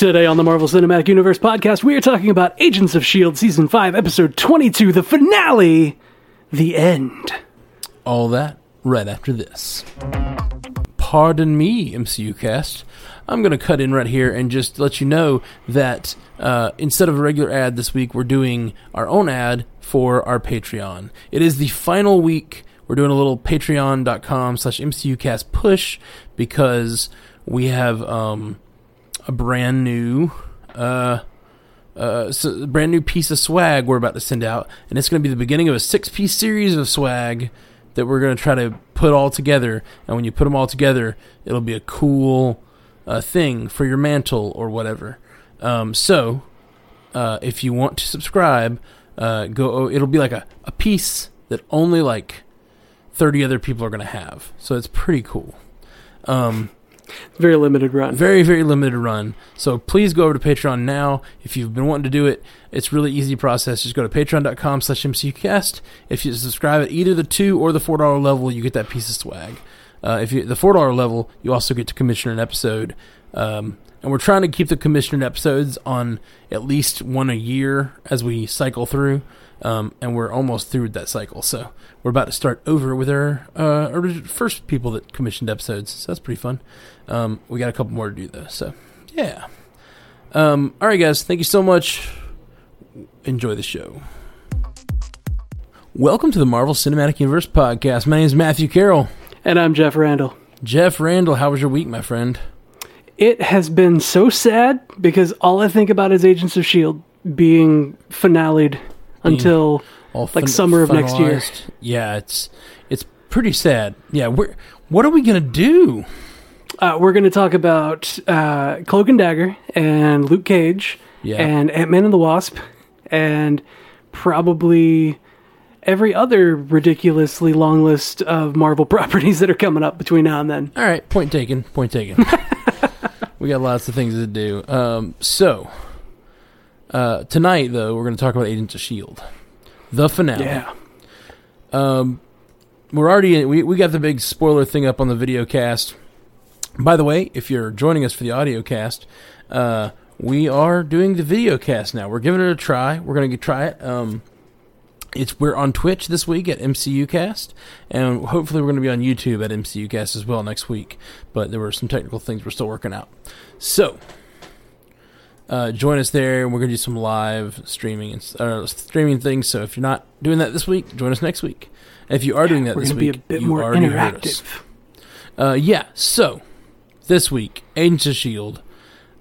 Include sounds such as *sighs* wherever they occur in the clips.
Today on the Marvel Cinematic Universe podcast, we are talking about Agents of S.H.I.E.L.D. Season 5, Episode 22, the finale, The End. All that right after this. Pardon me, MCU cast. I'm going to cut in right here and just let you know that uh, instead of a regular ad this week, we're doing our own ad for our Patreon. It is the final week. We're doing a little patreon.com slash MCUcast push because we have um, a brand new uh, uh, so brand new piece of swag we're about to send out, and it's going to be the beginning of a six piece series of swag that we're going to try to put all together. And when you put them all together, it'll be a cool uh, thing for your mantle or whatever. Um, so, uh, if you want to subscribe, uh, go. oh, It'll be like a, a piece that only like thirty other people are going to have. So it's pretty cool. Um, Very limited run. very very limited run. So please go over to patreon now. If you've been wanting to do it it's really easy process. Just go to patreon.com slash mcucast if you subscribe at either the two or the four dollar level you get that piece of swag. Uh, if you the four dollar level you also get to commission an episode. Um, and we're trying to keep the commissioned episodes on at least one a year as we cycle through. Um, and we're almost through that cycle. So we're about to start over with our, uh, our first people that commissioned episodes. So that's pretty fun um, we got a couple more to do though so yeah um, all right guys thank you so much enjoy the show welcome to the marvel cinematic universe podcast my name is matthew carroll And I'm Jeff Randall. jeff randall how was your week my friend It has been so sad because all I think about is Agents of S.H.I.E.L.D. being finaled until all Like summer of next year. Yeah, it's it's pretty sad. Yeah, we're what are we gonna do? Uh, we're going to talk about uh, Cloak and Dagger and Luke Cage Yeah. and Ant Man and the Wasp and probably every other ridiculously long list of Marvel *laughs* properties that are coming up between now and then. All right, point taken. Point taken. *laughs* we got lots of things to do. Um, so uh, tonight, though, we're going to talk about Agents of Shield, the finale. Yeah. Um, we're already we we got the big spoiler thing up on the video cast. By the way, if you're joining us for the audio cast, uh, we are doing the video cast now. We're giving it a try. We're gonna try it. Um, it's we're on Twitch this week at MCUcast, and hopefully we're going to be on YouTube at MCUcast as well next week. But there were some technical things we're still working out. So uh, join us there. And we're going to do some live streaming and uh, streaming things. So if you're not doing that this week, join us next week. And if you are doing that We're this going to be a bit more already heard us. interactive. Uh, yeah. So this week, Agents of Shield.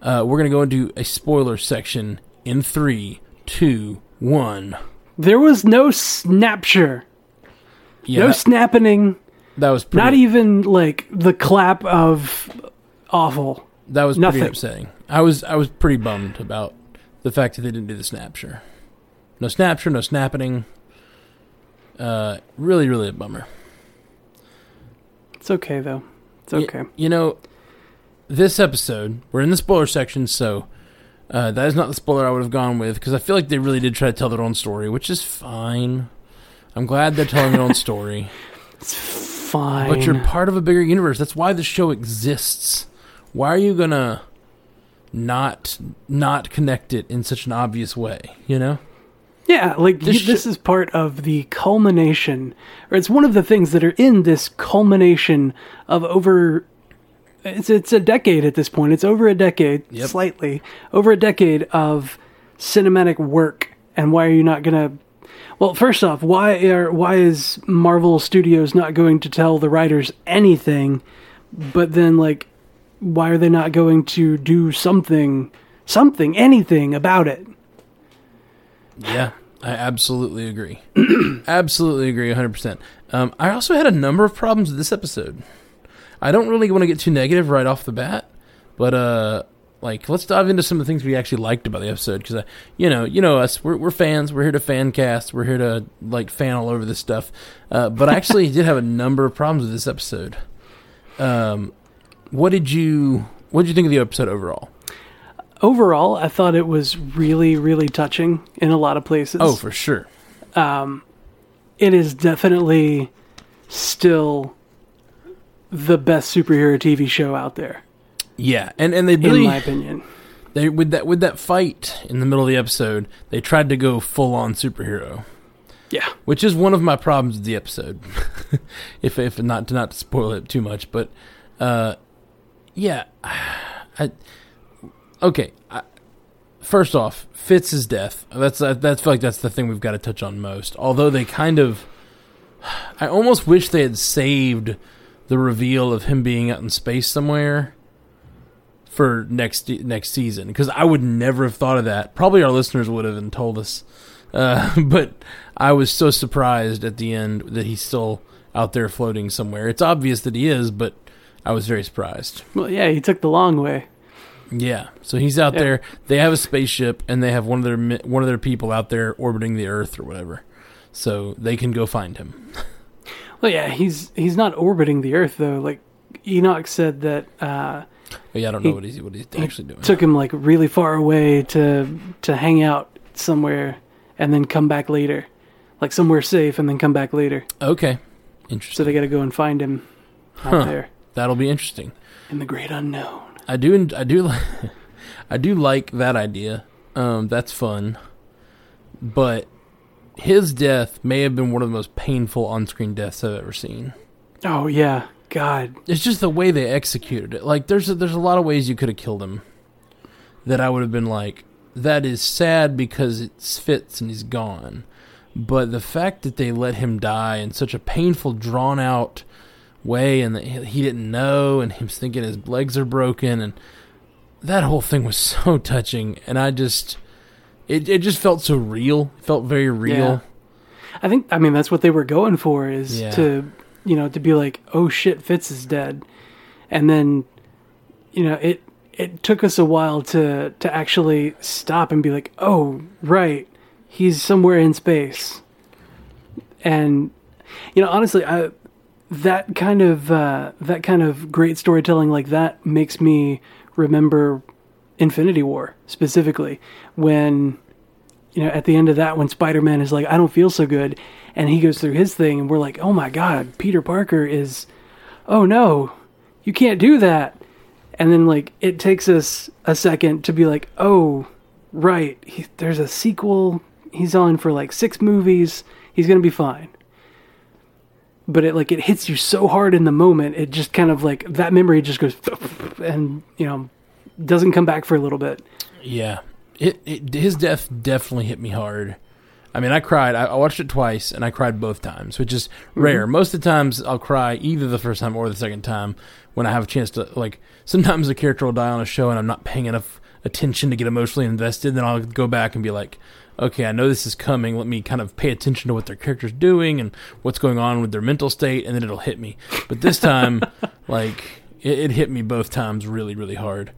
Uh, we're going to go into a spoiler section in three, two, one. There was no snapture, Yeah, no that, snapping, that was pretty, not even like the clap of awful. that was nothing. pretty upsetting. I was I was pretty bummed about the fact that they didn't do the snapture. No snapture, no snapping. Uh, really, really a bummer. It's okay though. It's Y- okay. You know, this episode, we're in the spoiler section, so uh, that is not the spoiler I would have gone with because I feel like they really did try to tell their own story, which is fine. I'm glad they're telling their own *laughs* story, It's fine. but you're part of a bigger universe. That's why the show exists. Why are you gonna not not connect it in such an obvious way? You know? Yeah, like This this, this is part of the culmination, or it's one of the things that are in this culmination of over. It's it's a decade at this point. It's over a decade, Yep. slightly over a decade of cinematic work. And why are you not gonna? Well, first off, why are why is Marvel Studios not going to tell the writers anything? But then, like, why are they not going to do something, something, anything about it? Yeah, I absolutely agree. *clears throat* absolutely agree 100%. Um, I also had a number of problems with this episode. I don't really want to get too negative right off the bat, but uh like let's dive into some of the things we actually liked about the episode cuz you know, you know us, we're we're fans, we're here to fan cast, we're here to like fan all over this stuff. Uh, but I actually *laughs* did have a number of problems with this episode. Um what did you what did you think of the episode overall? overall, I thought it was really, really touching in a lot of places. Oh, for sure. um, it is definitely still the best superhero TV show out there, Yeah, and and they in my opinion. they with that with that fight in the middle of the episode, they tried to go full on superhero, Yeah. which is one of my problems with the episode. *laughs* if if not to not to spoil it too much, but uh, yeah, I okay. I, first off, Fitz's death. That's uh, that's feel like that's the thing we've got to touch on most. Although they kind of, I almost wish they had saved the reveal of him being out in space somewhere for next next season because I would never have thought of that. Probably our listeners would have and told us, uh, *laughs* but I was so surprised at the end that he's still out there floating somewhere. It's obvious that he is, but I was very surprised. Well, yeah, he took the long way. Yeah, so he's out Yeah. there. They have a spaceship, and they have one of their one of their people out there orbiting the Earth or whatever, so they can go find him. *laughs* Well, yeah, he's he's not orbiting the Earth though. Like Enoch said that uh, yeah, I don't know what he's what he's actually doing. took him like really far away to to hang out somewhere and then come back later, like somewhere safe and then come back later. okay, interesting. So they got to go and find him out there That'll be interesting. in the great unknown. I do I do like *laughs* I do like that idea. Um, that's fun. But his death may have been one of the most painful on-screen deaths I've ever seen. Oh yeah, God. It's just the way they executed it. Like there's a, there's a lot of ways you could have killed him. That I would have been like, that is sad because it fits and he's gone. But the fact that they let him die in such a painful, drawn out way, and that he he didn't know, and he was thinking his legs are broken, and that whole thing was *laughs* so touching. And I just, it it just felt so real. It felt very real. Yeah. I think I mean that's what they were going for is Yeah. to you know to be like oh shit Fitz is dead, and then you know it it took us a while to to actually stop and be like oh right he's somewhere in space, and you know honestly I that kind of uh, that kind of great storytelling like that makes me remember Infinity War specifically when you know, at the end of that, when Spider Man is like, I don't feel so good, and he goes through his thing, and we're like, oh my God, Peter Parker is, oh no, you can't do that. And then, like, it takes us a second to be like, oh, right, he, there's a sequel. He's on for like six movies. He's going to be fine. But it, like, it hits you so hard in the moment, it just kind of like, that memory just goes, *laughs* and, you know, doesn't come back for a little bit. Yeah, it, it his death definitely hit me hard. I mean, I cried. I, I watched it twice, and I cried both times, which is mm-hmm. rare. Most of the times, I'll cry either the first time or the second time when I have a chance to. Like, sometimes a character will die on a show, and I'm not paying enough attention to get emotionally invested. Then I'll go back and be like, okay, I know this is coming. Let me kind of pay attention to what their character's doing and what's going on with their mental state, and then it'll hit me. But this time, *laughs* like, it, it hit me both times really, really hard.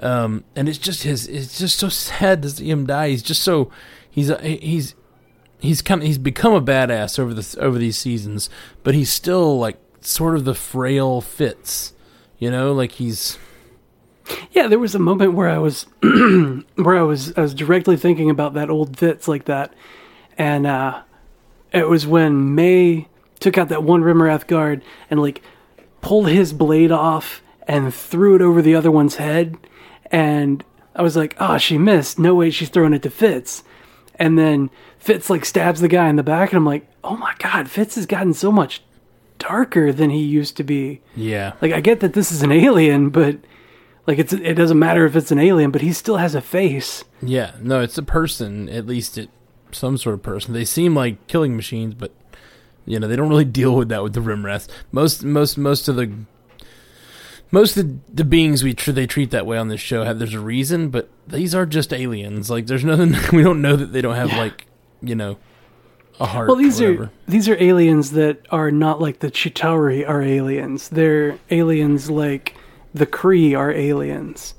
Um, and it's just his. It's just so sad to see him die. He's just so. He's he's he's kind of he's become a badass over the over these seasons, but he's still like sort of the frail Fitz. You know, like he's Yeah, there was a moment where I was *clears throat* where I was I was directly thinking about that old Fitz like that, and uh, it was when May took out that one Remorath guard and like pulled his blade off and threw it over the other one's head, and I was like, oh, she missed. No way, she's throwing it to Fitz, and then Fitz like stabs the guy in the back, and I'm like, oh my god, Fitz has gotten so much darker than he used to be. yeah Like I get that this is an alien, but like it's it doesn't matter if it's an alien, but he still has a face. yeah no, it's a person at least it some sort of person. They seem like killing machines, but you know they don't really *laughs* deal with that with the Remorath. Most most most of the most of the, beings we tr- they treat that way on this show have there's a reason, but these are just aliens. Like there's nothing *laughs* we don't know that they don't have Yeah. like you know a heart. Well, these or are these are aliens that are not like the Chitauri are aliens. They're aliens like the Kree are aliens,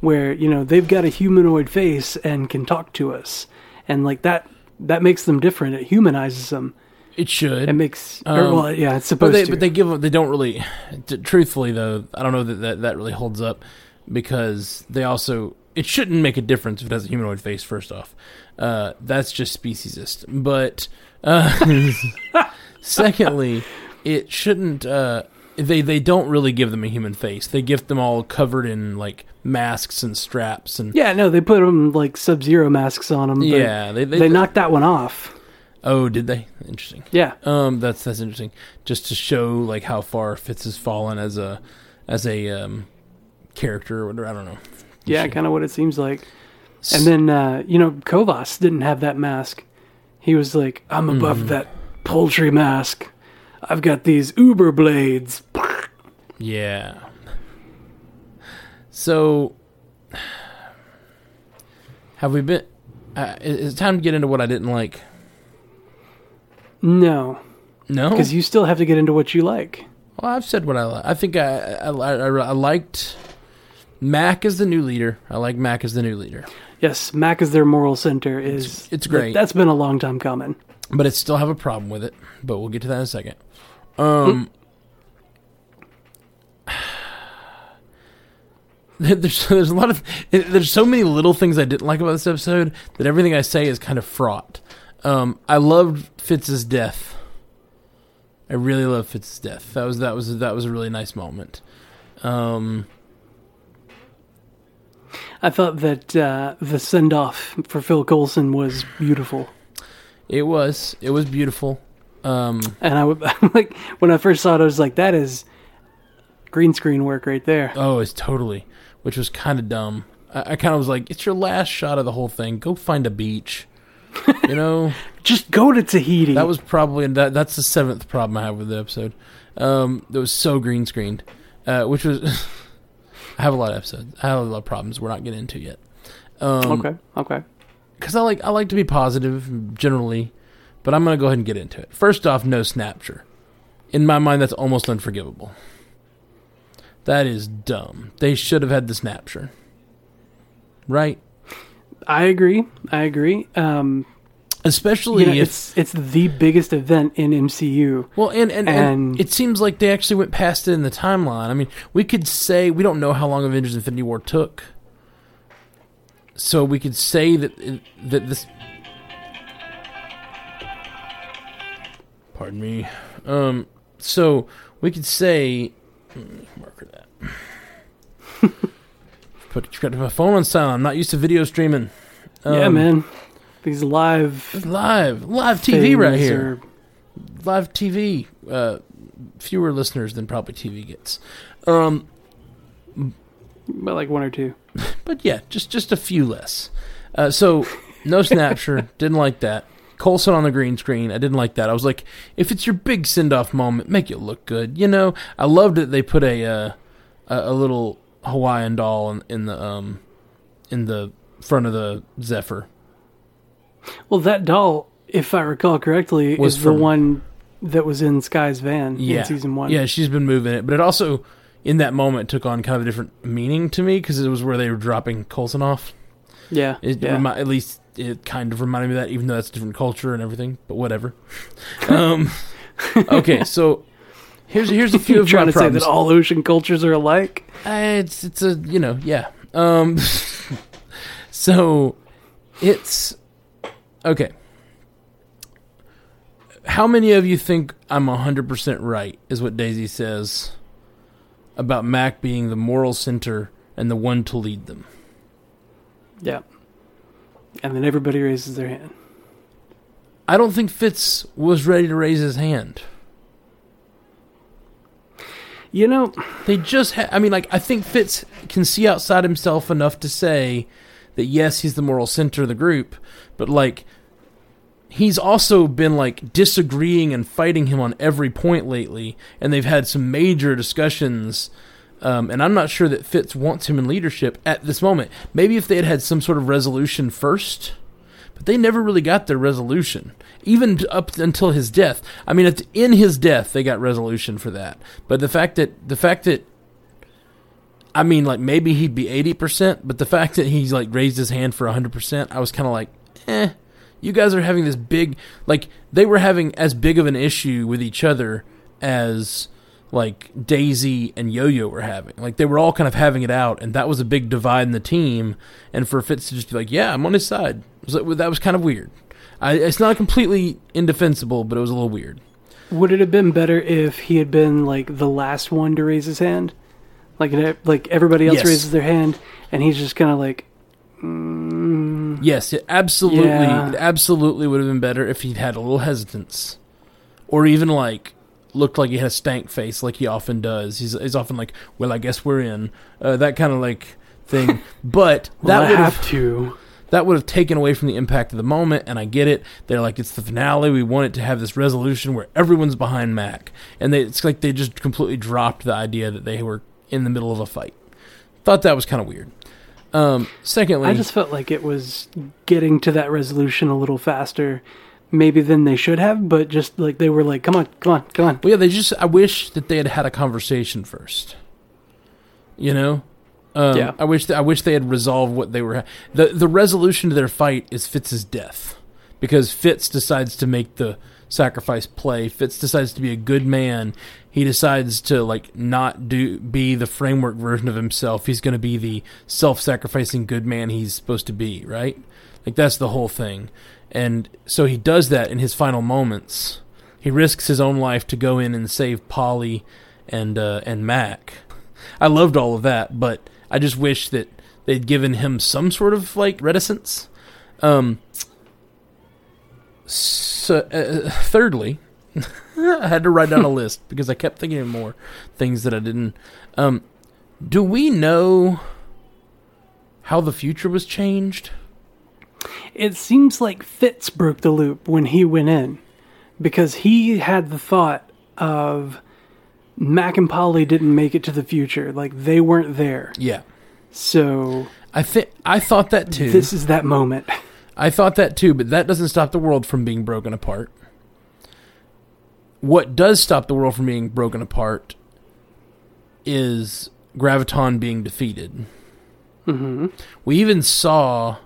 where you know they've got a humanoid face and can talk to us, and like that that makes them different. It humanizes them. It should. It makes or, Um, well, yeah, it's But supposed they, to. but they give they don't really. t- truthfully, though, I don't know that, that that really holds up because they also it shouldn't make a difference if it has a humanoid face. First off, uh, that's just speciesist. But uh, *laughs* secondly, it shouldn't. Uh, they they don't really give them a human face. They give them all covered in like masks and straps and Yeah, no, they put them like Sub Zero masks on them. yeah. They they, they, knocked that one off. Oh, did they? Interesting. Yeah, Um, that's that's interesting. Just to show like how far Fitz has fallen as a as a um character or whatever. I don't know. yeah, kind of what it seems like. And then uh, you know, Qovas didn't have that mask. He was like, "I'm above Mhm. that poultry mask. I've got these Uber blades." Yeah. So, *sighs* have we been? Uh, is it time to get into what I didn't like? No, No, because you still have to get into what you like. Well, I've said what I like. I think I I, I, I liked Mac as the new leader. I like Mac as the new leader, Yes, Mac as their moral center. Is It's- it's great. That's been a long time coming. but I still have a problem with it. But we'll get to that in a second. Um. *sighs* There's there's a lot of there's so many little things I didn't like about this episode that everything I say is kind of fraught. Um, I loved Fitz's death. I really love Fitz's death. That was that was that was a really nice moment. Um, I thought that uh, the send off for Phil Coulson was beautiful, it was it was beautiful. Um, and I would *laughs* like when I first saw it, I was like, "That is green screen work right there." Oh, it's totally, which was kind of dumb. I, I kind of was like, it's your last shot of the whole thing. Go find a beach. You know, *laughs* Just go to Tahiti. that was probably that. That's the seventh problem I have with the episode. Um, that was so green screened, uh, which was. *laughs* I have a lot of episodes. I have a lot of problems we're not getting into yet. Um, okay. Okay. because I like I like to be positive generally, but I'm gonna go ahead and get into it. First off, no snapture. In my mind, that's almost unforgivable. That is dumb. They should have had the snapture. Right? I agree. I agree. Um, Especially you know, if it's it's the biggest event in MCU. well, and and, and and- it seems like they actually went past it in the timeline. I mean, we could say we don't know how long Avengers: Infinity War took, so we could say that that this. Pardon me. Um, so we could say, marker that. *laughs* Put got my phone on silent. I'm not used to video streaming. yeah, Um, man. These live live, live TV right here. are- live TV. Uh, fewer listeners than probably TV gets. Um, well, like one or two. but yeah, just just a few less. Uh, so no *laughs* snapshot. didn't like that. Coulson on the green screen. I didn't like that. I was like, if it's your big send off moment, make it look good. You know, I loved that they put a uh, a, a little Hawaiian doll in, in the um in the front of the Zephyr. Well, that doll, if I recall correctly, Was is from- the one that was in Skye's van Yeah. in season one. Yeah, she's been moving it, but it also in that moment took on kind of a different meaning to me because it was where they were dropping Coulson off. yeah, It yeah. remi- at least it kind of reminded me of that, even though that's a different culture and everything. But whatever. *laughs* um, okay, so here's here's a few You're of *laughs* trying my to say that all ocean cultures are alike? Uh, it's it's a you know yeah. Um, *laughs* so it's okay. How many of you think I'm hundred percent right? Is what Daisy says about Mac being the moral center and the one to lead them. Yeah. And then everybody raises their hand. I don't think Fitz was ready to raise his hand. You know, They just ha- I mean like I think Fitz can see outside himself enough to say that yes, he's the moral center of the group, but like he's also been like disagreeing and fighting him on every point lately and they've had some major discussions um, and I'm not sure that Fitz wants him in leadership at this moment. Maybe if they had had some sort of resolution first, but they never really got their resolution, even up until his death. I mean, at, in his death, they got resolution for that. But the fact that the fact that I mean, like maybe he'd be eighty percent, but the fact that he's like raised his hand for hundred percent, I was kind of like, eh. You guys are having this big, like they were having as big of an issue with each other as like Daisy and Yo Yo were having. Like they were all kind of having it out, and that was a big divide in the team. And for Fitz to just be like, "Yeah, I'm on his side," was like, that was kind of weird. I, it's not completely indefensible, but it was a little weird. Would it have been better if he had been like the last one to raise his hand? Like like everybody else Yes. raises their hand and he's just kind of like mm, Yes, it absolutely, Yeah. it absolutely would have been better if he'd had a little hesitance, or even like looked like he had a stank face, like he often does. He's, he's often like, "Well, I guess we're in," uh, that kind of like thing. *laughs* But well, that would have to. that would have taken away from the impact of the moment. And I get it. They're like, it's the finale. We want it to have this resolution where everyone's behind Mac, and they, it's like they just completely dropped the idea that they were in the middle of a fight. Thought that was kind of weird. Um, secondly, I just felt like it was getting to that resolution a little faster, maybe than they should have. But just like they were like, "Come on, come on, come on." Well, yeah, they just. I wish that they had had a conversation first. You know, um, Yeah. I wish. That, I wish they had resolved what they were. the The resolution to their fight is Fitz's death, because Fitz decides to make the sacrifice play. Fitz decides to be a good man. He decides to like not do be the framework version of himself. He's going to be the self sacrificing good man he's supposed to be. Right? Like that's the whole thing. And so he does that in his final moments. He risks his own life to go in and save Polly and uh, and Mac. I loved all of that, but I just wish that they'd given him some sort of like reticence. Um. So, uh, thirdly, *laughs* *laughs* I had to write down a *laughs* list because I kept thinking of more things that I didn't. Um, do we know how the future was changed? It seems like Fitz broke the loop when he went in, because he had the thought of Mac and Polly didn't make it to the future, like they weren't there. Yeah, So I think I thought that too. this is that moment. I thought that too, but that doesn't stop the world from being broken apart. What does stop the world from being broken apart is Graviton being defeated. hmm We even saw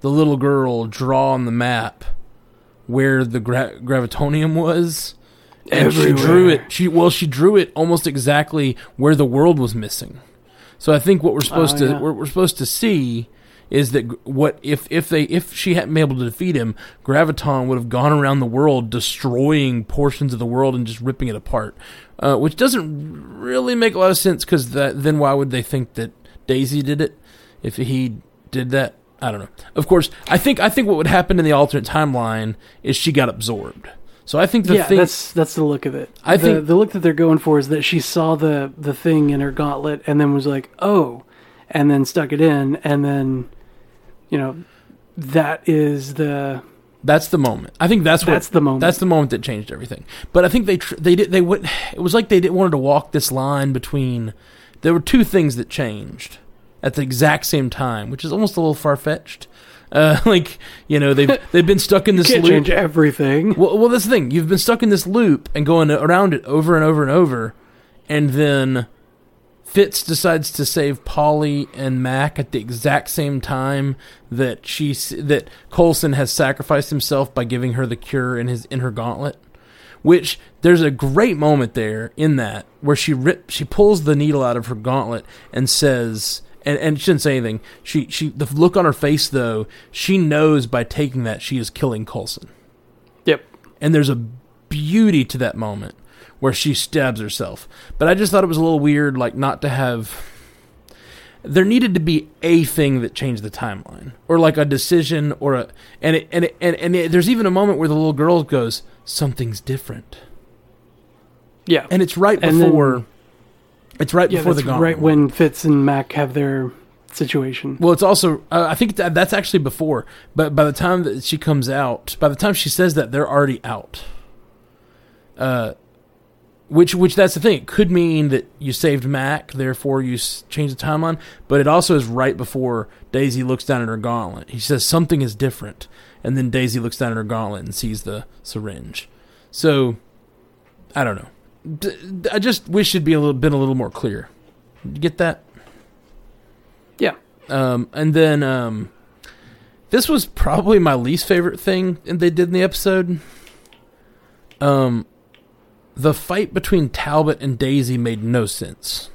the little girl draw on the map where the gra- gravitonium was. And she drew it. She well, she drew it almost exactly where the world was missing. So I think what we're supposed Oh, to yeah. what we're supposed to see is that what if if they if she hadn't been able to defeat him, Graviton would have gone around the world destroying portions of the world and just ripping it apart, uh, which doesn't really make a lot of sense because then why would they think that Daisy did it if he did that? I don't know. Of course, I think I think what would happen in the alternate timeline is she got absorbed. So I think the yeah, thing that's that's the look of it. I the, think- the look that they're going for is that she saw the the thing in her gauntlet and then was like, "Oh," and then stuck it in, and then, you know, that is the That's the moment. I think that's what that's the moment. that's the moment that changed everything. But I think they tr- they did they would it was like they didn't wanted to walk this line between there were two things that changed at the exact same time, which is almost a little far fetched. Uh, *laughs* like you know they've *laughs* they've been stuck in this can't loop. change everything. Well, well, that's the thing. You've been stuck in this loop and going around it over and over and over, and then Fitz decides to save Polly and Mac at the exact same time that she that Coulson has sacrificed himself by giving her the cure in his in her gauntlet. Which there's a great moment there in that where she rip she pulls the needle out of her gauntlet and says and, and she didn't say anything. She she the look on her face though, she knows by taking that she is killing Coulson. Yep. And there's a beauty to that moment where she stabs herself. But I just thought it was a little weird, like not to have. There needed to be a thing that changed the timeline, or like a decision, or a and it, and it, and and it, there's even a moment where the little girl goes, "Something's different," Yeah. and it's right And then- before. it's right yeah, before the gauntlet. right when Fitz and Mac have their situation. Well, it's also uh, I think that that's actually before, but by the time that she comes out, by the time she says that, they're already out. Uh, which which that's the thing. It could mean that you saved Mac, therefore you s- changed the timeline. But it also is right before Daisy looks down at her gauntlet. He says something is different, and then Daisy looks down at her gauntlet and sees the syringe. So, I don't know. D- I just wish it'd be a little been a little more clear. You get that? Yeah. Um, and then um, this was probably my least favorite thing that they did in the episode. Um, the fight between Talbot and Daisy made no sense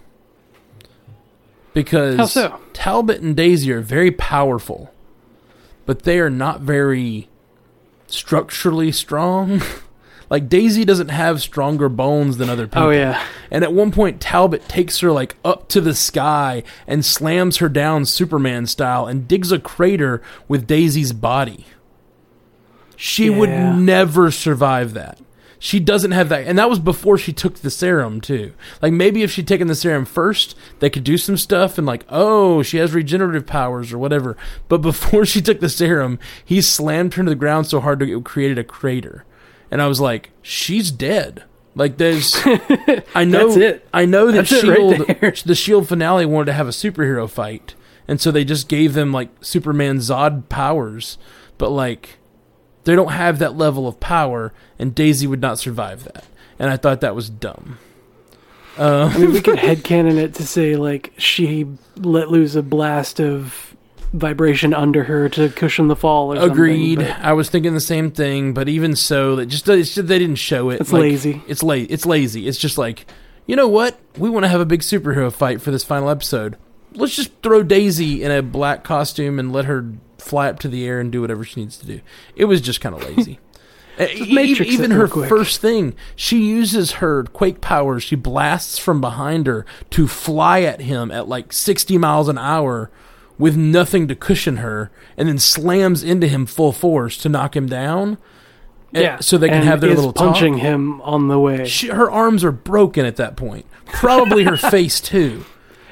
because so? Talbot and Daisy are very powerful, but they are not very structurally strong. *laughs* Like Daisy doesn't have stronger bones than other oh, people. Oh yeah. And at one point, Talbot takes her like up to the sky and slams her down Superman style and digs a crater with Daisy's body. She would never survive that. She doesn't have that, and that was before she took the serum too. Like maybe if she'd taken the serum first, they could do some stuff and like, oh, she has regenerative powers or whatever. But *laughs* before she took the serum, he slammed her to the ground so hard it created a crater, and I was like, she's dead. Like there's, *laughs* I know, That's it. I know that That's it right Shield, *laughs* the Shield finale wanted to have a superhero fight, and so they just gave them like Superman Zod powers, but like they don't have that level of power, and Daisy would not survive that. And I thought that was dumb. Uh, I mean, we could *laughs* headcanon it to say like she let loose a blast of vibration under her to cushion the fall. Or Agreed. I was thinking the same thing, but even so, that just it's just, they didn't show it. It's Like, lazy. It's la- It's lazy. It's just like, you know what? We want to have a big superhero fight for this final episode. Let's just throw Daisy in a black costume and let her fly up to the air and do whatever she needs to do. It was just kind of *laughs* lazy. Uh, e- Matrix even her quick. first thing, she uses her quake powers. She blasts from behind her to fly at him at like 60 miles an hour with nothing to cushion her, and then slams into him full force to knock him down. Uh, yeah, so they can have their little punching talk. him on the way. She, her arms are broken at that point. Probably her *laughs* face too.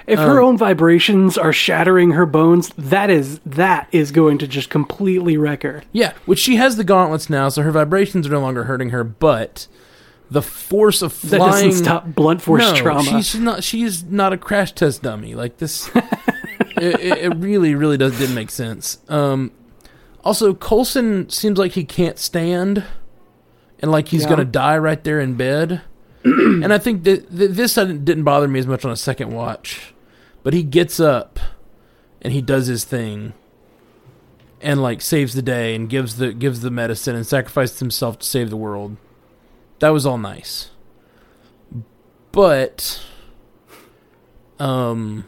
If Um, her own vibrations are shattering her bones, that is that is going to just completely wreck her. Yeah, which she has the gauntlets now, so her vibrations are no longer hurting her. But the force of That flying doesn't stop blunt force no, trauma. She's not. She's not a crash test dummy. Like this, *laughs* it, it really, really does didn't make sense. Um, also, Coulson seems like he can't stand, and like he's Yeah. gonna die right there in bed. *clears throat* and I think that that this didn't bother me as much on a second watch, but he gets up and he does his thing. And like saves the day and gives the gives the medicine and sacrifices himself to save the world. That was all nice but um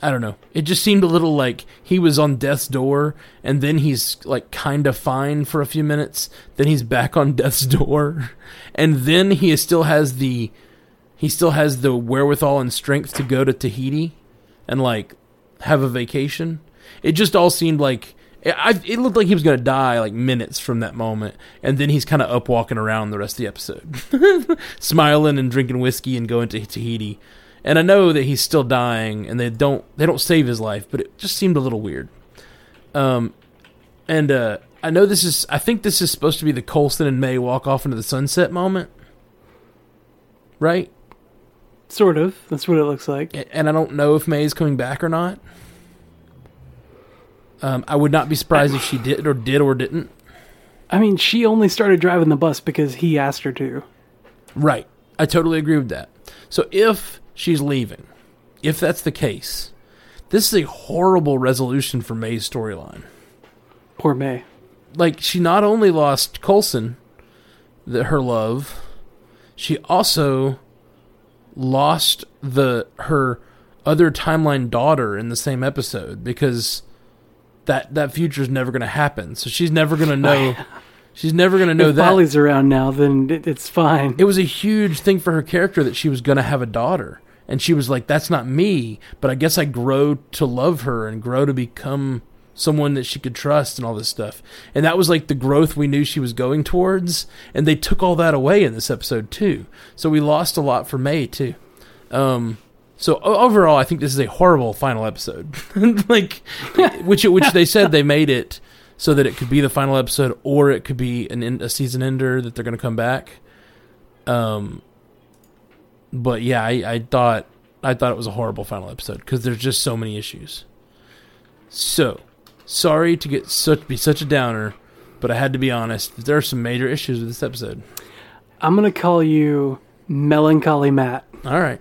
I don't know. It just seemed a little like he was on death's door and then he's like kind of fine for a few minutes, then he's back on death's *laughs* door and then he still has the he still has the wherewithal and strength to go to Tahiti and like have a vacation. It just all seemed like I, it looked like he was going to die like minutes from that moment, and then he's kind of up walking around the rest of the episode, *laughs* smiling and drinking whiskey and going to Tahiti. And I know that he's still dying, and they don't they don't save his life, but it just seemed a little weird. Um, and uh, I know this is I think this is supposed to be the Coulson and May walk off into the sunset moment, right? Sort of. That's what it looks like. And I don't know if May is coming back or not. Um, I would not be surprised if she did or did or didn't. I mean, she only started driving the bus because he asked her to. Right. I totally agree with that. So if she's leaving, if that's the case, this is a horrible resolution for May's storyline. Poor May. Like she not only lost Coulson, the, her love, she also lost the her other timeline daughter in the same episode because that that future is never going to happen. So she's never going to know. she's never going to know if that. Polly's around now, then it, it's fine. it was a huge thing for her character that she was going to have a daughter and she was like that's not me but i guess i grow to love her and grow to become someone that she could trust and all this stuff. And that was like the growth we knew she was going towards. And they took all that away in this episode too. So we lost a lot for may too. Um so overall i think this is a horrible final episode. *laughs* Like which which they said they made it so that it could be the final episode or it could be an end, a season ender that they're going to come back. Um, but yeah, I, I thought I thought it was a horrible final episode because there's just so many issues. So sorry to get such be such a downer, but I had to be honest. There are some major issues with this episode. I'm gonna call you Melancholy Matt. All right,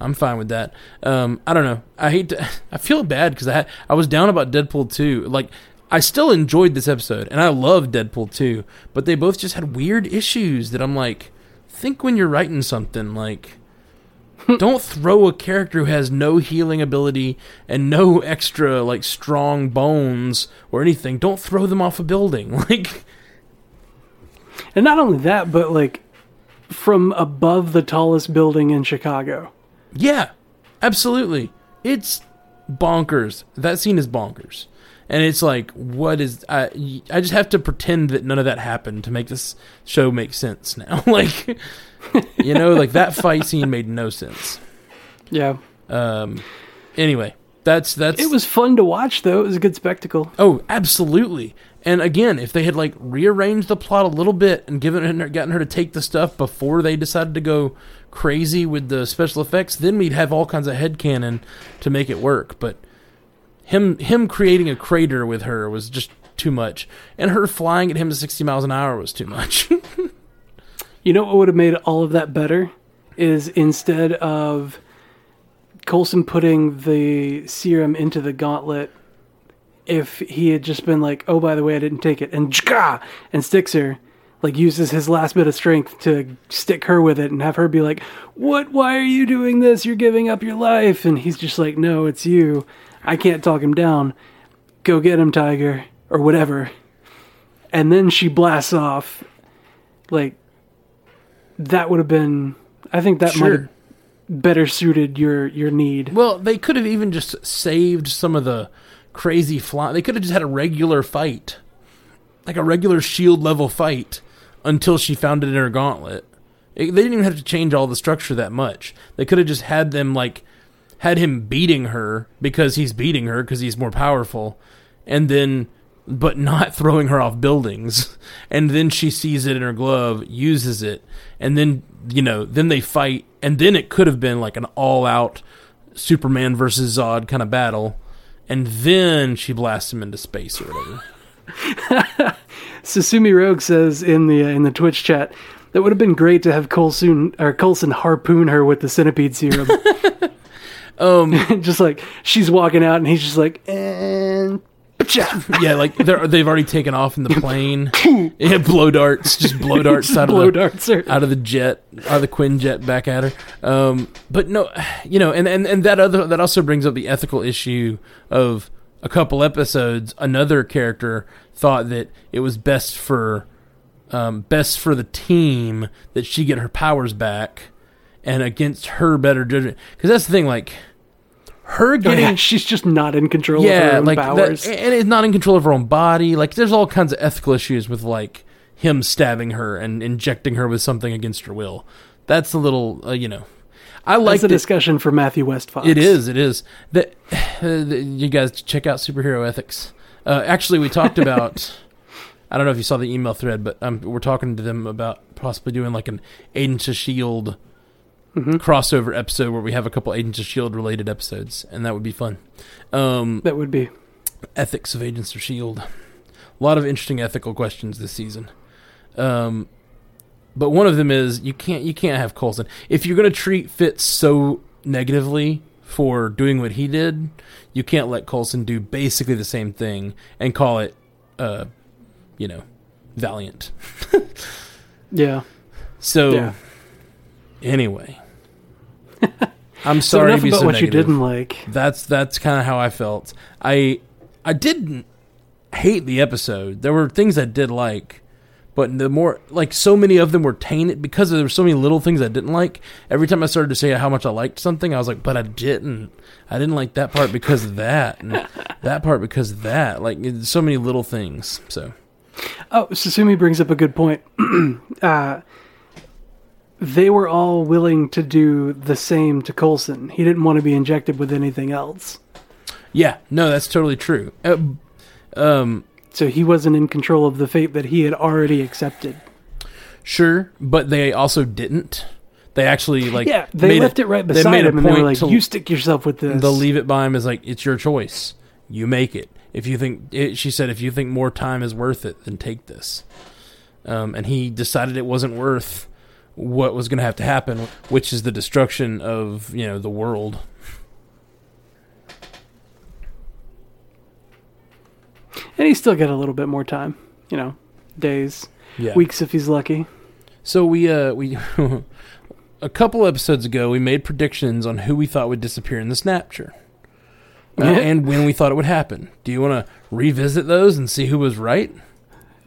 I'm fine with that. Um, I don't know. I hate to. *laughs* I feel bad because I had, I was down about Deadpool 2. Like I still enjoyed this episode and I love Deadpool 2, but they both just had weird issues that I'm like, think when you're writing something like. *laughs* don't throw a character who has no healing ability and no extra like strong bones or anything. Don't throw them off a building. *laughs* Like And not only that, but like from above the tallest building in Chicago. Yeah, absolutely. It's bonkers. That scene is bonkers. And it's like, what is. I, I just have to pretend that none of that happened to make this show make sense now. *laughs* like, you know, like that fight scene made no sense. Yeah. Um, anyway, that's that's. It was fun to watch, though. It was a good spectacle. Oh, absolutely. And again, if they had like rearranged the plot a little bit and given her, gotten her to take the stuff before they decided to go crazy with the special effects, then we'd have all kinds of head headcanon to make it work. But him him creating a crater with her was just too much, and her flying at him at sixty miles an hour was too much. *laughs* You know what would have made all of that better is instead of Coulson putting the serum into the gauntlet, if he had just been like, "Oh, by the way, I didn't take it," and jka, and sticks her, like uses his last bit of strength to stick her with it, and have her be like, "What? Why are you doing this? You're giving up your life," and he's just like, "No, it's you. I can't talk him down. Go get him, Tiger, or whatever." And then she blasts off, like that would have been. I think that might have better suited your your need. well, they could have even just saved some of the crazy fly. They could have just had a regular fight, like a regular shield level fight, until she found it in her gauntlet. It- they didn't even have to change all the structure that much. They could have just had them like had him beating her because he's beating her because he's more powerful, and then but not *laughs* throwing her off buildings. And then she sees it in her glove, uses it, and then you know, then they fight, and then it could have been like an all-out Superman versus Zod kind of battle, and then she blasts him into space or whatever. *laughs* Susumi Rogue says in the uh, in the Twitch chat that would have been great to have Coulson or Coulson harpoon her with the centipede serum. *laughs* Um, just like she's walking out and he's just like and! *laughs* yeah, like they're they've already taken off in the plane. yeah, blow darts, just blow *laughs* darts out blow of the, darts out of the jet, out of the Quinjet back at her. Um, but no, you know, and, and, and that other that also brings up the ethical issue of a couple episodes. Another character thought that it was best for um, best for the team that she get her powers back, and against her better judgment. Because that's the thing, like her Oh, getting yeah, *laughs* she's just not in control of her yeah, own like powers. that, and it's not in control of her own body. Like there's all kinds of ethical issues with like him stabbing her and injecting her with something against her will. That's a little, uh, you know. I like the discussion for Matthew West Fox. It is. It is. That *sighs* uh, you guys check out superhero ethics. Uh, actually, we talked about. *laughs* I don't know if you saw the email thread, but um, we're talking to them about possibly doing like an Agents of Shield Mhm. crossover episode where we have a couple Agents of Shield related episodes, and that would be fun. Um, That would be. ethics of Agents of Shield. A lot of interesting ethical questions this season. Um, but one of them is you can't you can't have Coulson if you're going to treat Fitz so negatively for doing what he did. You can't let Coulson do basically the same thing and call it, uh, you know, valiant. *laughs* Yeah. So Yeah. anyway, *laughs* I'm So sorry to be about so what negative. you didn't like. That's that's kind of how I felt. I I didn't hate the episode. There were things I did like, but the more like so many of them were tainted because there were so many little things I didn't like. Every time I started to say how much I liked something, I was like, but I didn't. I didn't like that part because of that, and *laughs* that part because of that. Like so many little things. So Oh, Susumi brings up a good point. *clears throat* uh, they were all willing to do the same to Coulson. He didn't want to be injected with anything else. yeah, no, that's totally true. Uh, um, So he wasn't in control of the fate that he had already accepted. sure, but they also didn't. They actually *laughs* like yeah, they left it, right they beside a him and they were like, to- you stick yourself with this. They'll leave it by him as like it's your choice. You make it. If you think, it, she said, if you think more time is worth it, then take this. Um, and he decided it wasn't worth what was going to have to happen, which is the destruction of you know the world. and he's still got a little bit more time. You know, days, Yeah. weeks if he's lucky. So we uh we *laughs* a couple episodes ago we made predictions on who we thought would disappear in the Snapture. Uh, and when we thought it would happen. Do you want to revisit those and see who was right?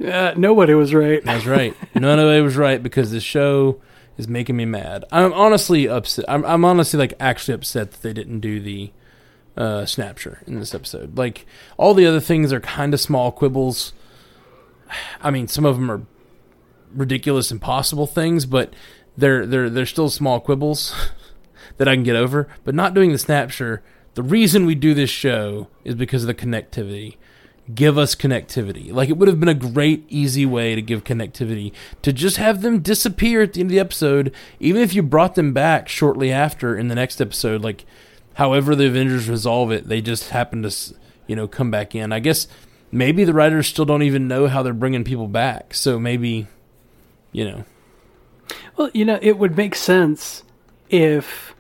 Uh, nobody was right. That's right. None of it was right because the show is making me mad. I'm honestly upset. I'm, I'm honestly like actually upset that they didn't do the uh, snapshot in this episode. Like all the other things are kind of small quibbles. *sighs* I mean, some of them are ridiculous, impossible things, but they're they're they're still small quibbles *laughs* that I can get over. But not doing the snapshot. The reason we do this show is because of the connectivity give us connectivity. Like it would have been a great, easy way to give connectivity to just have them disappear at the end of the episode, even if you brought them back shortly after in the next episode. Like, however the Avengers resolve it, they just happen to, you know, come back in. I guess maybe the writers still don't even know how they're bringing people back, so maybe, you know. Well, you know, it would make sense if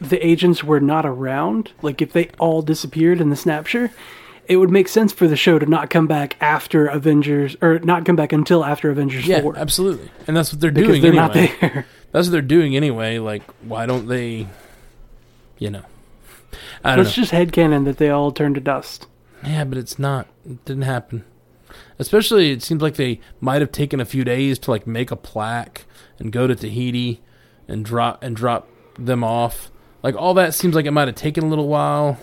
the agents were not around. Like if they all disappeared in the snapshot it would make sense for the show to not come back after Avengers or not come back until after Avengers Yeah, 4 absolutely. And that's what they're because doing they're anyway. not there. *laughs* That's what they're doing anyway. Like, why don't they, you know? I don't It's know. just headcanon that they all turned to dust. Yeah, but it's not. It didn't happen. Especially, it seems like they might have taken a few days to like make a plaque and go to Tahiti and drop and drop them off. Like all that seems like it might have taken a little while.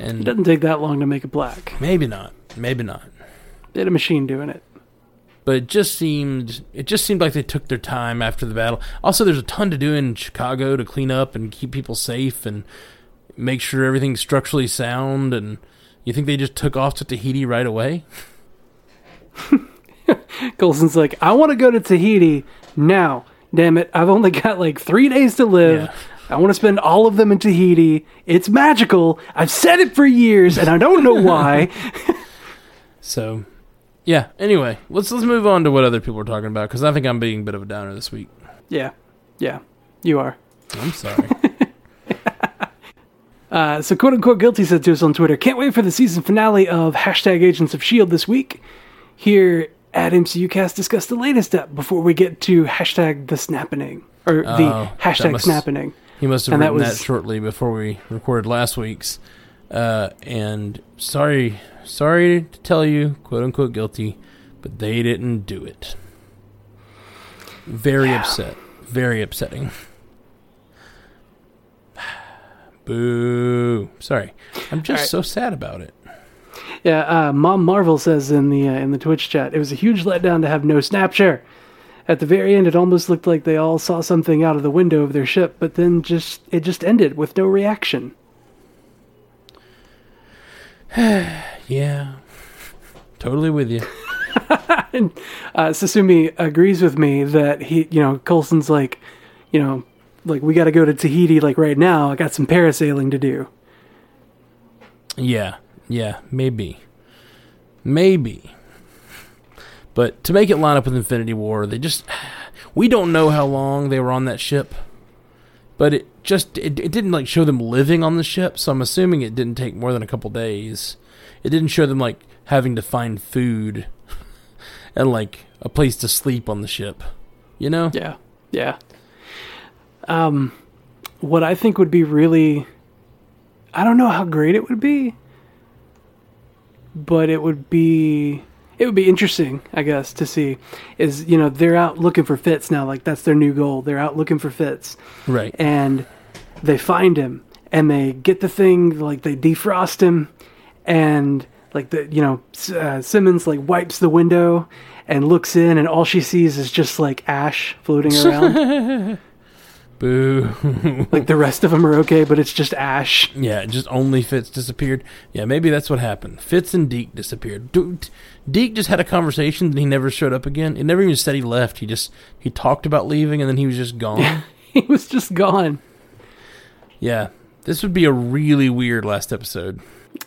It And doesn't take that long to make a plaque. maybe not. Maybe not. They had a machine doing it. But it just seemed it just seemed like they took their time after the battle. Also, there's a ton to do in Chicago to clean up and keep people safe and make sure everything's structurally sound. And you think they just took off to Tahiti right away? *laughs* Coulson's like, I want to go to Tahiti now. Damn it, I've only got like three days to live. Yeah. I want to spend all of them in Tahiti. It's magical. I've said it for years, and I don't know why. *laughs* So, yeah. Anyway, let's let's move on to what other people are talking about because I think I'm being a bit of a downer this week. yeah, yeah, you are. I'm sorry. *laughs* Uh, so, quote unquote, guilty said to us on Twitter, can't wait for the season finale of hashtag Agents of S.H.I.E.L.D. this week. Here at MCUcast, discuss the latest step before we get to hashtag the snappening, or Oh, the that hashtag must- snappening. He must have And that written that, was- shortly before we recorded last week's. Uh, and sorry, sorry to tell you, quote unquote, guilty, but they didn't do it. Very upset. Very upsetting. *sighs* Boo. Sorry. I'm just right. so sad about it. Yeah, uh, Mom Marvel says in the uh, in the Twitch chat, it was a huge letdown to have no snapture. At the very end, it almost looked like they all saw something out of the window of their ship, but then just it just ended with no reaction. *sighs* Yeah. Totally with you. *laughs* and uh, Sasumi agrees with me that he, you know, Coulson's like, you know, like we got to go to Tahiti like right now. I got some parasailing to do. Yeah, yeah, maybe. Maybe. But to make it line up with Infinity War, they just. We don't know how long they were on that ship. But it just. It, it didn't, like, show them living on the ship, so I'm assuming it didn't take more than a couple days. It didn't show them, like, having to find food *laughs* and, like, a place to sleep on the ship. You know? Yeah, yeah. Um, what I think would be really, I don't know how great it would be, but it would be, it would be interesting, I guess, to see. Is you know they're out looking for Fitz now, like that's their new goal. They're out looking for Fitz, Right. and they find him, and they get the thing, like they defrost him, and like the you know uh, Simmons like wipes the window and looks in, and all she sees is just like ash floating *laughs* around. Boo. *laughs* like the rest of them are okay, but it's just ash. Yeah, just only Fitz disappeared. Yeah, maybe that's what happened. Fitz and Deke disappeared. Dude, Deke just had a conversation and he never showed up again. It never even said he left. He just he talked about leaving and then he was just gone. *laughs* he was just gone. yeah, this would be a really weird last episode.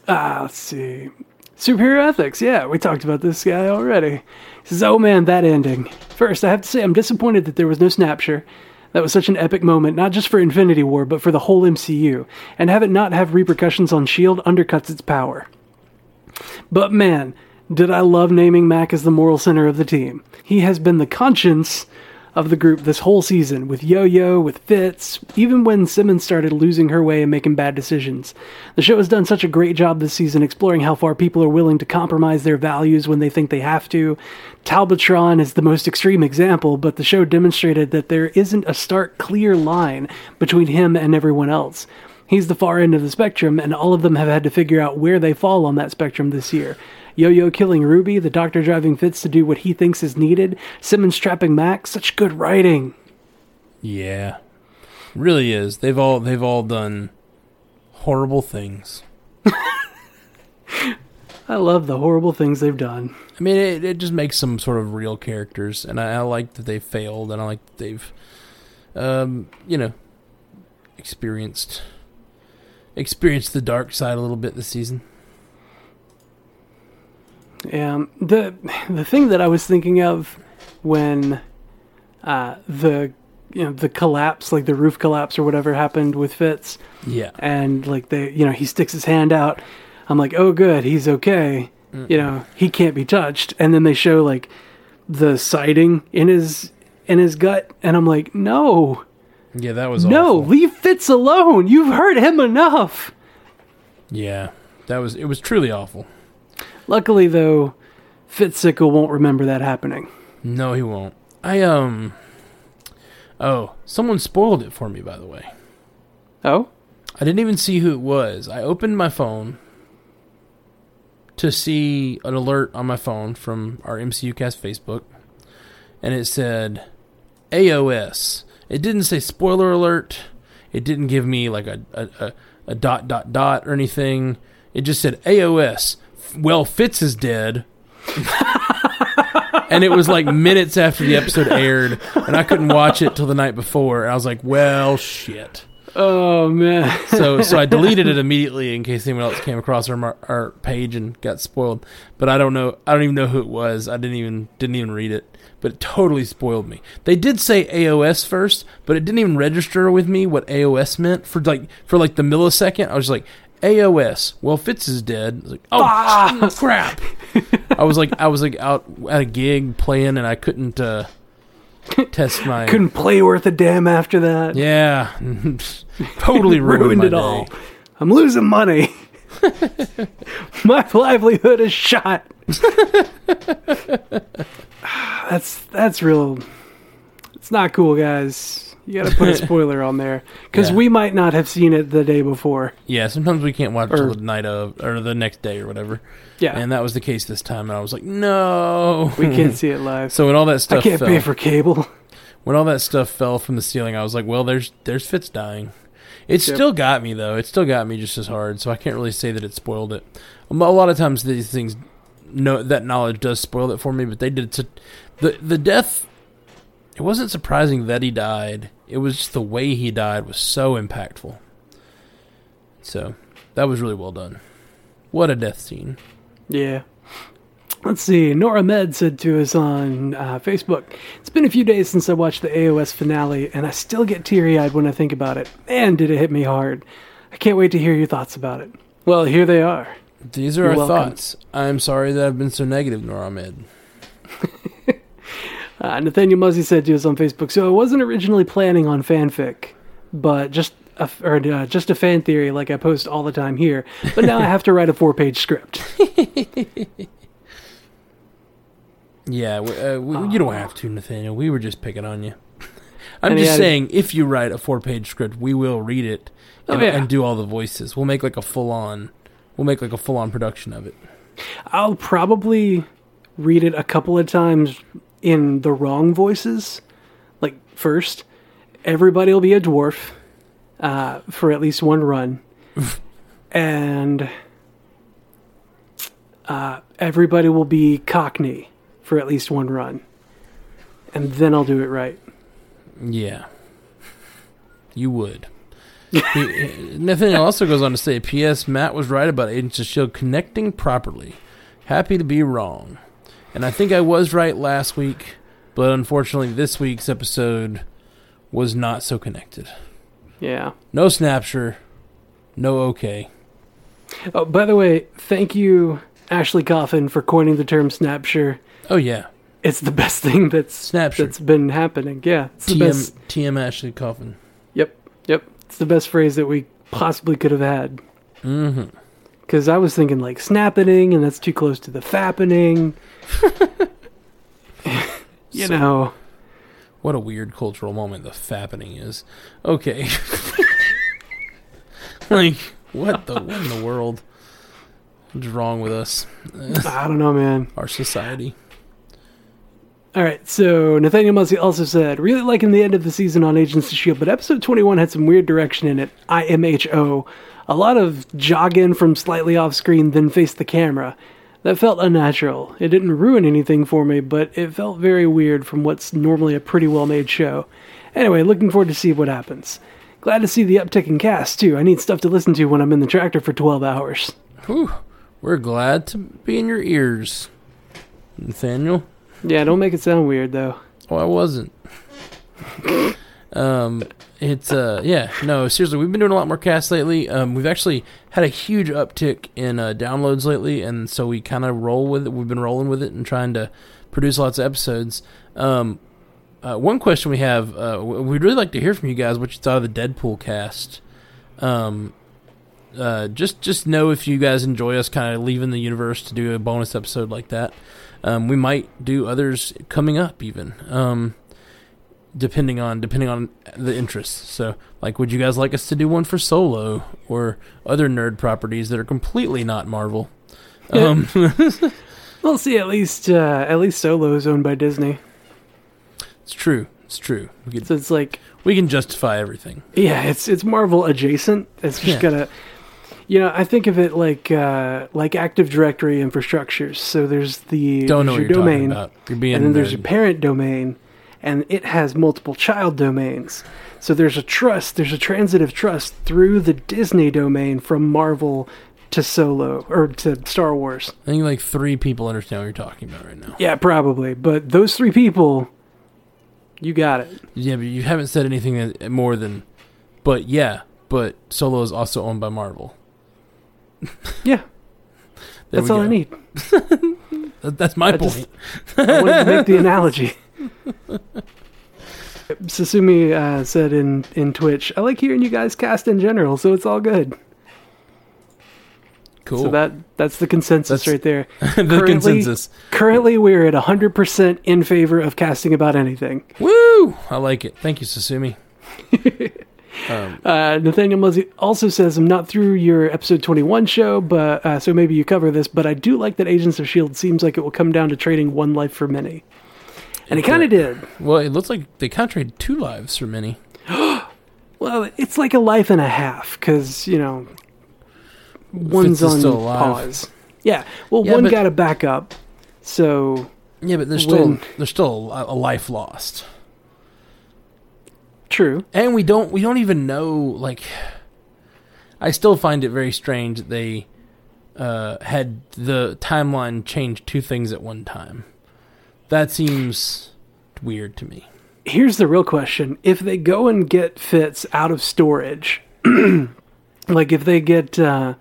Ah, let's see. Superhero ethics. Yeah, we talked about this guy already. He says, "Oh man, that ending." First, I have to say I'm disappointed that there was no snapture. That was such an epic moment, not just for Infinity War, but for the whole MCU. And have it not have repercussions on S.H.I.E.L.D. undercuts its power. But man, did I love naming Mack as the moral center of the team. He has been the conscience of the group this whole season with Yo Yo, with Fitz, even when Simmons started losing her way and making bad decisions. The show has done such a great job this season exploring how far people are willing to compromise their values when they think they have to. Talbotron is the most extreme example, but the show demonstrated that there isn't a stark, clear line between him and everyone else. He's the far end of the spectrum, and all of them have had to figure out where they fall on that spectrum this year. Yo Yo killing Ruby, the doctor driving Fitz to do what he thinks is needed, Simmons trapping Max, such good writing. Yeah, really is. They've all they've all done horrible things. *laughs* I love the horrible things they've done. I mean, it, it just makes them sort of real characters, and I, I like that they failed, and I like that they've, um, you know, experienced experienced the dark side a little bit this season. Yeah, the the thing that I was thinking of when uh, the you know the collapse, like the roof collapse or whatever happened with Fitz, Yeah, and like they you know he sticks his hand out. I'm like, oh good, he's okay. You know he can't be touched. And then they show like the siding in his in his gut, and I'm like, no, yeah, that was no, awful. leave Fitz alone. You've hurt him enough. Yeah, that was it was truly awful. Luckily though, Fitzicle won't remember that happening. No, he won't. I um. Oh, someone spoiled it for me. By the way, Oh, I didn't even see who it was. I opened my phone to see an alert on my phone from our MCU Cast Facebook, and it said AOS. It didn't say spoiler alert. It didn't give me like a a, a, a dot dot dot or anything. It just said AOS. Well, Fitz is dead. and it was like minutes after the episode aired, and I couldn't watch it till the night before. And I was like, "Well, shit." oh man. so so I deleted it immediately in case anyone else came across our our page and got spoiled. But I don't know. I don't even know who it was. I didn't even didn't even read it. But it totally spoiled me. They did say AOS first, but it didn't even register with me what AOS meant for like for like the millisecond. I was like AOS. Well, Fitz is dead. I was like, oh *laughs* crap. I was like I was like out at a gig playing and I couldn't uh, test my *laughs* Couldn't play worth a damn after that. yeah *laughs* totally ruined, Ruined it day. all. I'm losing money. My livelihood is shot. *sighs* that's that's real. It's not cool, guys. You got to put a *laughs* spoiler on there because Yeah. we might not have seen it the day before. Yeah, sometimes we can't watch Or- till the night of or the next day or whatever. Yeah, And that was the case this time, and I was like, no, we can't *laughs* see it live. So when all that stuff, I can't fell, pay for cable. when all that stuff fell from the ceiling, I was like, well, there's there's Fitz dying. It Yep. still got me though. It still got me just as hard. So I can't really say that it spoiled it. Um, a lot of times these things, no, that knowledge does spoil it for me. But they did so, the the death. It wasn't surprising that he died. It was just the way he died was so impactful. So that was really well done. What a death scene. Yeah. Let's see. Nora Ahmed said to us on uh, Facebook, It's been a few days since I watched the AOS finale, and I still get teary eyed when I think about it. Man, did it hit me hard. I can't wait to hear your thoughts about it. Well, here they are. These are You're our welcome. thoughts. I'm sorry that I've been so negative, Nora Ahmed. *laughs* Uh, Nathaniel Muzzy said to us on Facebook, So I wasn't originally planning on fanfic, but just a, or, uh, just a fan theory like I post all the time here, but now I have to write a four page script. *laughs* Yeah, we, uh, we, you don't have to, Nathaniel. We were just picking on you. I'm And just added- saying, if you write a four-page script, we will read it Oh, and, yeah. and do all the voices. We'll make like a full-on, we'll make like a full-on production of it. I'll probably read it a couple of times in the wrong voices. Like first, everybody will be a dwarf uh, for at least one run, *laughs* and uh, everybody will be Cockney for at least one run, and then I'll do it right. Yeah, you would. Nathaniel also goes on to say, "P.S. Matt was right about Agents of Shield connecting properly. Happy to be wrong, and I think I was right last week, but unfortunately, this week's episode was not so connected. Yeah. No Snapture, no OK. Oh, by the way, thank you, Ashley Coffin, for coining the term snapture. Oh yeah, it's the best thing that's Snapture. that's been happening. Yeah, it's the TM best. TM Ashley Coffin. Yep, yep. It's the best phrase that we possibly could have had. Mm-hmm. Because I was thinking like snapping, and that's too close to the fappening. *laughs* *laughs* you So- know, What a weird cultural moment the fappening is. Okay. *laughs* like, what the what in the world? What's wrong with us? I don't know, man. Our society. All right, so Nathaniel Muzzy also said, really liking the end of the season on Agents of S.H.I.E.L.D., but episode 21 had some weird direction in it. IMHO. A lot of jogging from slightly off screen, then face the camera. That felt unnatural. It didn't ruin anything for me, but it felt very weird from what's normally a pretty well made show. Anyway, looking forward to see what happens. Glad to see the uptick in cast, too. I need stuff to listen to when I'm in the tractor for 12 hours. Whew. We're glad to be in your ears, Nathaniel. Yeah, don't make it sound weird, though. Oh, I wasn't. *laughs* um, it's uh, yeah, no, seriously, we've been doing a lot more casts lately. Um, we've actually had a huge uptick in uh, downloads lately, and so we kind of roll with it. We've been rolling with it and trying to produce lots of episodes. Um, uh, one question we have, uh, we'd really like to hear from you guys what you thought of the Deadpool cast. Um, uh, just just know if you guys enjoy us kind of leaving the universe to do a bonus episode like that. Um, we might do others coming up, even um, depending on depending on the interests. So, like, would you guys like us to do one for Solo or other nerd properties that are completely not Marvel? Um, *laughs* We'll see. At least, uh, at least Solo is owned by Disney, it's true. It's true. We can so it's like, we can justify everything. yeah, it's it's Marvel adjacent. It's just Yeah. gotta, you know, I think of it like uh, like Active Directory infrastructures. So there's the Don't know there's what you're your domain, talking about. You're being and then there's your parent domain, and it has multiple child domains. So there's a trust, there's a transitive trust through the Disney domain from Marvel to Solo or to Star Wars. I think like three people understand what you're talking about right now. Yeah, probably. But those three people, you got it. Yeah, but you haven't said anything more than, but yeah, but Solo is also owned by Marvel. *laughs* Yeah, There that's all I need. *laughs* That's my I point. just- I wanted to make the analogy. *laughs* Sasumi uh, said in, in Twitch, I like hearing you guys cast in general, so it's all good. cool. So that that's the consensus That's- right there. the currently- consensus. Currently, we're at 100% in favor of casting about anything. Woo! I like it. Thank you, Sasumi. Um, Uh, Nathaniel Muzzy also says, I'm not through your episode 21 show, but uh, so maybe you cover this, but I do like that Agents of S.H.I.E.L.D. seems like it will come down to trading one life for many. And it It kind of did. well, it looks like they kind of traded two lives for many. *gasps* Well, it's like a life and a half because you know one's on pause. Yeah, well, Yeah, one got a backup, so Yeah, but there's still there's still a, a life lost, true. and we don't we don't even know. Like, I still find it very strange that they uh, had the timeline change two things at one time. That seems weird to me. Here's the real question: If they go and get Fitz out of storage, *clears throat* like if they get, uh,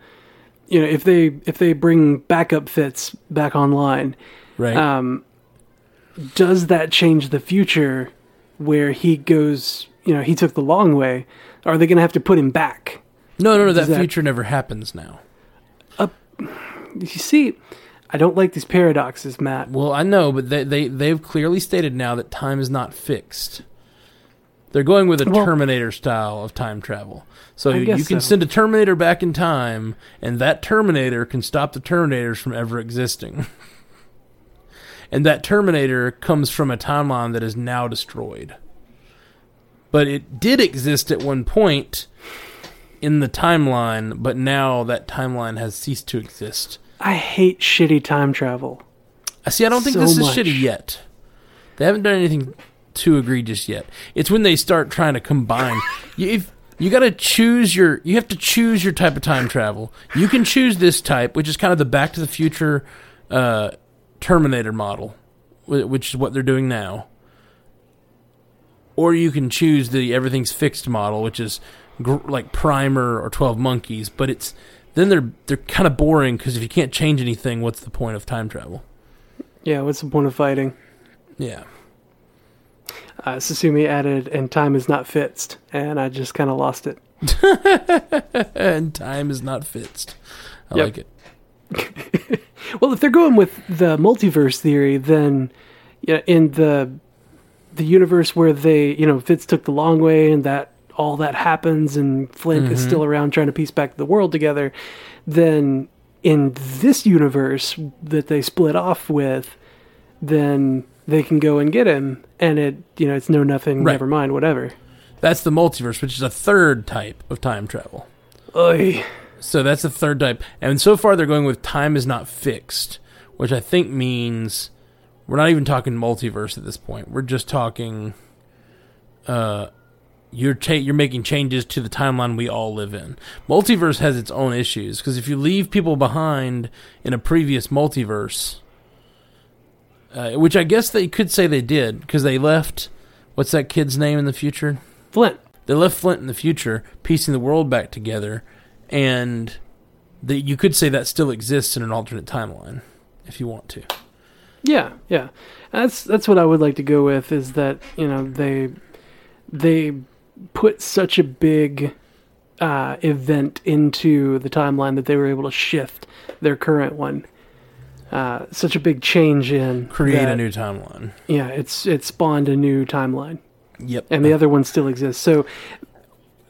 you know, if they if they bring backup Fitz back online, Right? um, does that change the future where he goes? You know, he took the long way. Are they going to have to put him back? no, no, no. That, that- future never happens now. You see, I don't like these paradoxes, Matt. Well, I know, but they, they they've clearly stated now that time is not fixed. They're going with a Well- Terminator style of time travel. So you guess can so. send a Terminator back in time, and that Terminator can stop the Terminators from ever existing. *laughs* and that Terminator comes from a timeline that is now destroyed. But it did exist at one point in the timeline, but now that timeline has ceased to exist. I hate shitty time travel. I see. I don't think So this is much. shitty yet. They haven't done anything too egregious yet. It's when they start trying to combine. *laughs* you, if, you got to choose your. You have to choose your type of time travel. You can choose this type, which is kind of the Back to the Future uh, Terminator model, which is what they're doing now. Or you can choose the everything's fixed model, which is gr- like Primer or Twelve Monkeys. But it's then they're they're kind of boring because if you can't change anything, what's the point of time travel? Yeah, what's the point of fighting? Yeah. Uh, Susumi added, and time is not fixed, and I just kind of lost it. *laughs* and time is not fixed. I Yep. like it. *laughs* Well, if they're going with the multiverse theory, then yeah, in the the universe where they, you know, Fitz took the long way, and that all that happens, and Flint is mm-hmm. still around trying to piece back the world together, then in this universe that they split off with, then they can go and get him, and it, you know, it's no nothing, Right. never mind, whatever. That's the multiverse, which is a third type of time travel. Oy. So that's the third type. And so far they're going with time is not fixed, which I think means we're not even talking multiverse at this point. We're just talking uh you're cha- you're making changes to the timeline we all live in. Multiverse has its own issues because if you leave people behind in a previous multiverse, uh, which I guess they could say they did because they left what's that kid's name in the future? Flint. They left Flint in the future, piecing the world back together, and the, you could say that still exists in an alternate timeline, if you want to. Yeah, yeah. That's that's what I would like to go with is that, you know, they they put such a big uh, event into the timeline that they were able to shift their current one. Uh, such a big change in Create a new timeline. Yeah, it's it spawned a new timeline, Yep. and the other one still exists. So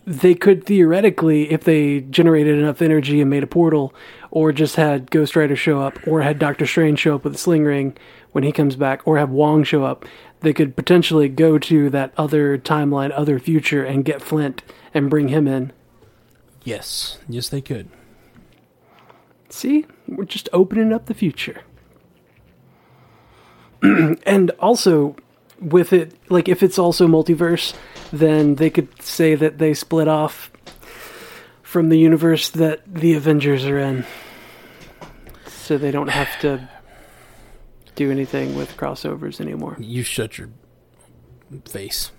they could theoretically, if they generated enough energy and made a portal, or just had Ghost Rider show up, or had Doctor Strange show up with a sling ring when he comes back, or have Wong show up, they could potentially go to that other timeline, other future, and get Flint and bring him in. yes. Yes, they could. See, we're just opening up the future. *clears throat* and also, with it, like if it's also multiverse, then they could say that they split off from the universe that the Avengers are in. So they don't have to do anything with crossovers anymore. You shut your face.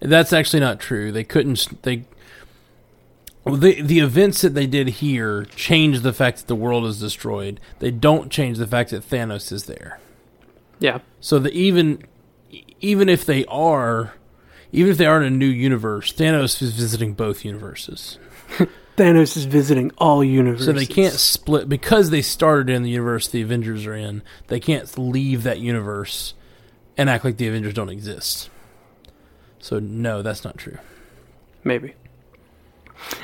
That's actually not true. They couldn't. They. Well, the the events that they did here change the fact that the world is destroyed. They don't change the fact that Thanos is there. Yeah. So the even even if they are even if they are in a new universe, Thanos is visiting both universes. *laughs* Thanos is visiting all universes. So they can't split because they started in the universe the Avengers are in. They can't leave that universe and act like the Avengers don't exist. So no, that's not true. Maybe.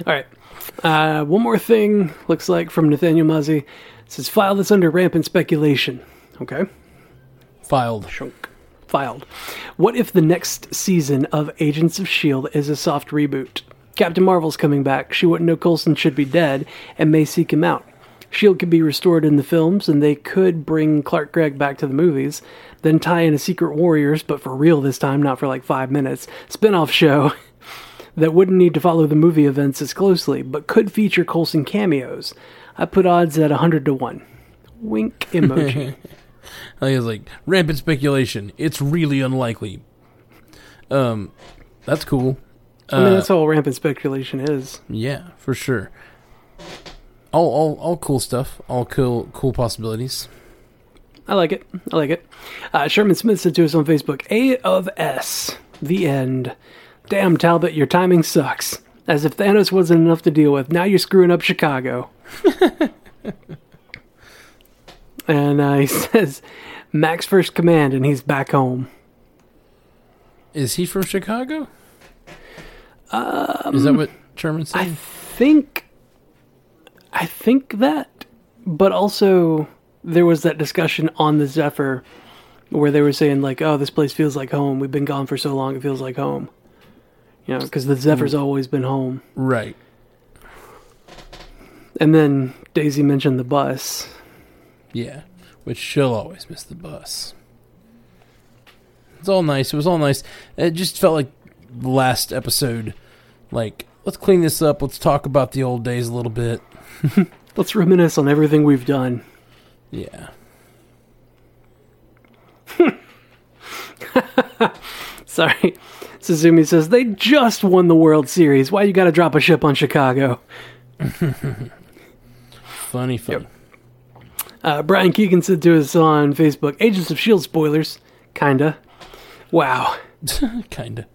All right. Uh, one more thing looks like from Nathaniel Muzzy. It says file this under rampant speculation. Okay. Filed. Shunk. Filed. What if the next season of Agents of S.H.I.E.L.D. Is a soft reboot? Captain Marvel's coming back. She wouldn't know Coulson should be dead and may seek him out. S.H.I.E.L.D. could be restored in the films, and they could bring Clark Gregg back to the movies, then tie in a Secret Warriors, but for real this time, not for like five minutes, spin off show *laughs* that wouldn't need to follow the movie events as closely, but could feature Coulson cameos. I put odds at 100 to 1. Wink emoji. *laughs* I think it's like rampant speculation. It's really unlikely. Um, that's cool. I mean, Uh, that's all rampant speculation is. Yeah, for sure. All, all, all cool stuff. All cool, cool possibilities. I like it. I like it. Uh, Sherman Smith said to us on Facebook, A of S. The end. Damn, Talbot, your timing sucks. As if Thanos wasn't enough to deal with. Now you're screwing up Chicago. *laughs* and uh, *laughs* he says, Mack's first command, and he's back home. Is he from Chicago? Um, Is that what Sherman said? I think. I think that. But also, there was that discussion on the Zephyr where they were saying, like, oh, this place feels like home. We've been gone for so long, it feels like home. You know, because the Zephyr's always been home. right. And then Daisy mentioned the bus. Yeah. Which she'll always miss the bus. It's all nice. It was all nice. It just felt like the last episode. Like, let's clean this up. Let's talk about the old days a little bit. *laughs* Let's reminisce on everything we've done. Yeah. *laughs* Sorry. Suzumi says, they just won the World Series. Why you gotta drop a ship on Chicago? *laughs* Funny, funny. Uh, Brian Keegan said to us on Facebook, Agents of S.H.I.E.L.D. spoilers. Kinda. Wow. *laughs* Kinda.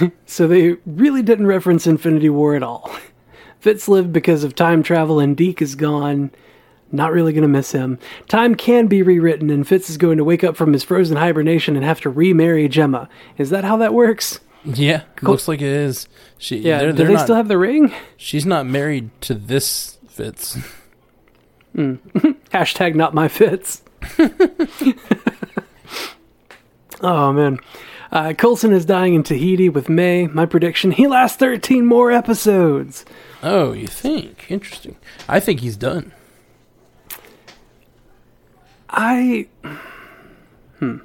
*laughs* So they really didn't reference Infinity War at all. Fitz lived because of time travel and Deke is gone. Not really going to miss him. Time can be rewritten and Fitz is going to wake up from his frozen hibernation and have to remarry Jemma. Is that how that works? Yeah, looks like it is. She, Yeah. they're, Do they're they not, still have the ring? She's not married to this Fitz. *laughs* *laughs* Hashtag not my Fitz. *laughs* oh man. Uh, Coulson is dying in Tahiti with May. My prediction: he lasts 13 more episodes. Oh, you think? Interesting. I think he's done. I, hmm.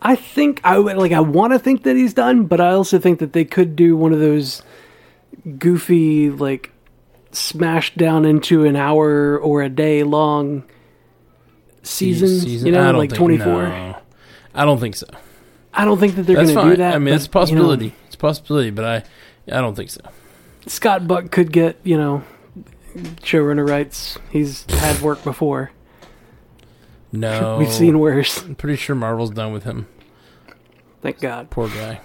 I think I would like. I want to think that he's done, but I also think that they could do one of those goofy, like, smashed down into an hour or a day long seasons. Season- You know, like 24. no. I don't think so. I don't think that they're going to do that. I mean, but, it's a you know, possibility. it's a possibility, but I, I don't think so. Scott Buck could get, you know, showrunner rights. He's had work before. No, *laughs* We've seen worse. I'm pretty sure Marvel's done with him. Thank God. Poor guy.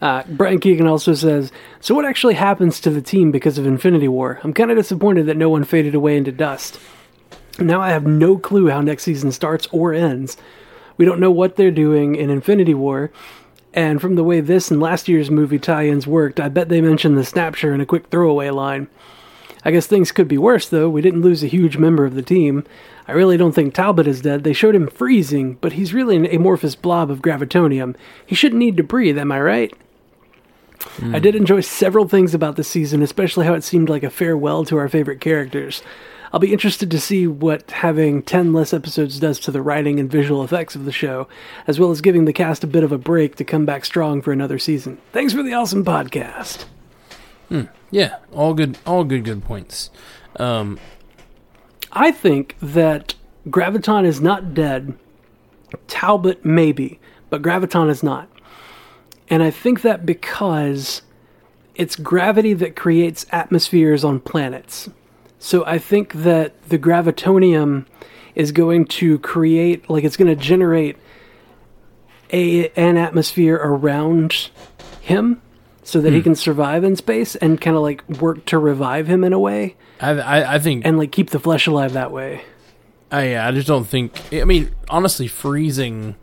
Uh, Brian Keegan also says, So what actually happens to the team because of Infinity War? I'm kind of disappointed that no one faded away into dust. Now I have no clue how next season starts or ends. We don't know what they're doing in Infinity War, and from the way this and last year's movie tie ins worked, I bet they mentioned the Snapture in a quick throwaway line. I guess things could be worse, though. We didn't lose a huge member of the team. I really don't think Talbot is dead. They showed him freezing, but he's really an amorphous blob of gravitonium. He shouldn't need to breathe, am I right? I did enjoy several things about this season, especially how it seemed like a farewell to our favorite characters. I'll be interested to see what having 10 less episodes does to the writing and visual effects of the show, as well as giving the cast a bit of a break to come back strong for another season. Thanks for the awesome podcast. Yeah, all good. All good. Good points. Um, I think that Graviton is not dead. Talbot maybe, but Graviton is not. And I think that because it's gravity that creates atmospheres on planets. So I think that the gravitonium is going to create like it's going to generate a an atmosphere around him so that he hmm. can survive in space and kind of like work to revive him in a way I, I, I think. and like keep the flesh alive that way. I, yeah, I just don't think. I mean, honestly, freezing.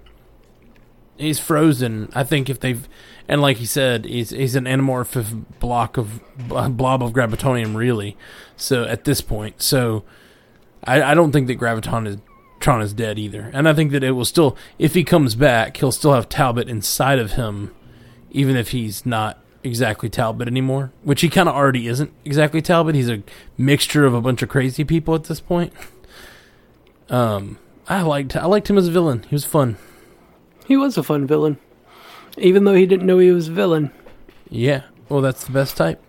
He's frozen. I think if they've, and like he said, he's he's an anamorphic block of blob of gravitonium, really. So at this point, so I, I don't think that graviton is Tron is dead either, and I think that it will still, if he comes back, he'll still have Talbot inside of him, even if he's not exactly Talbot anymore, which he kind of already isn't exactly Talbot. He's a mixture of a bunch of crazy people at this point. *laughs* Um, I liked I liked him as a villain. He was fun. He was a fun villain, even though he didn't know he was a villain. Yeah. Well, that's the best type.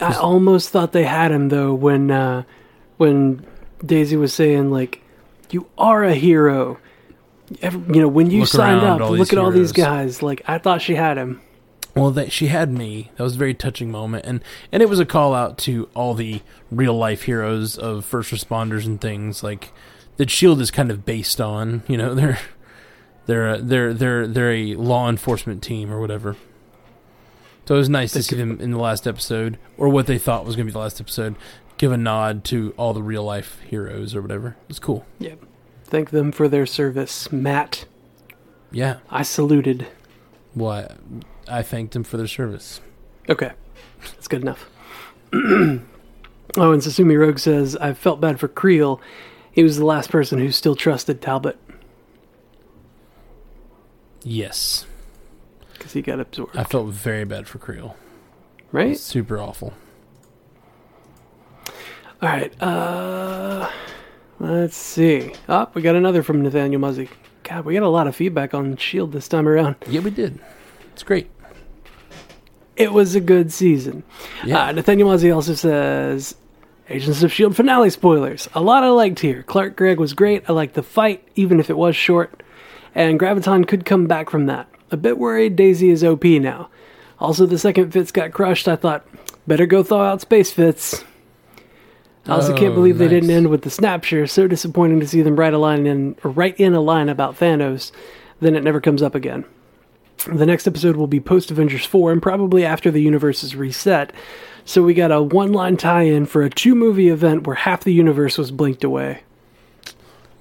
I almost thought they had him though when uh, when Daisy was saying like, "You are a hero." Ever, you know, when you Look signed up, look at all these guys. Like, I thought she had him. Well, that she had me. That was a very touching moment, and and it was a call out to all the real life heroes of first responders and things like that. Shield is kind of based on. You know, *laughs* they're they're a- they're they're they're a law enforcement team or whatever. So it was nice to see them in the last episode, or what they thought was going to be the last episode, give a nod to all the real life heroes or whatever. It was cool. Yep. Thank them for their service, Matt. Yeah. I saluted. Well, I, I thanked them for their service. Okay, that's good enough. *clears throat* oh, and Sasumi Rogue says, "I felt bad for Creel. He was the last person who still trusted Talbot Yes. because he got absorbed." I felt very bad for Creel. right? Super awful. All right. Uh, let's see. Oh, we got another from Nathaniel Muzzy. God, we got a lot of feedback on Shield this time around. Yeah, we did. It's great. It was a good season. Yeah. Uh, Nathaniel Muzzy also says, Agents of S.H.I.E.L.D. finale spoilers. A lot I liked here. Clark Gregg was great. I liked the fight, even if it was short. And Graviton could come back from that. A bit worried Daisy is OP now. Also, the second Fitz got crushed. I thought, better go thaw out Space Fitz. I also can't Oh, believe they didn't end with the Snapture. So disappointing to see them write a line in, write in a line about Thanos. then it never comes up again. The next episode will be post Avengers 4 and probably after the universe is reset. So we got a one line tie in for a two movie event where half the universe was blinked away.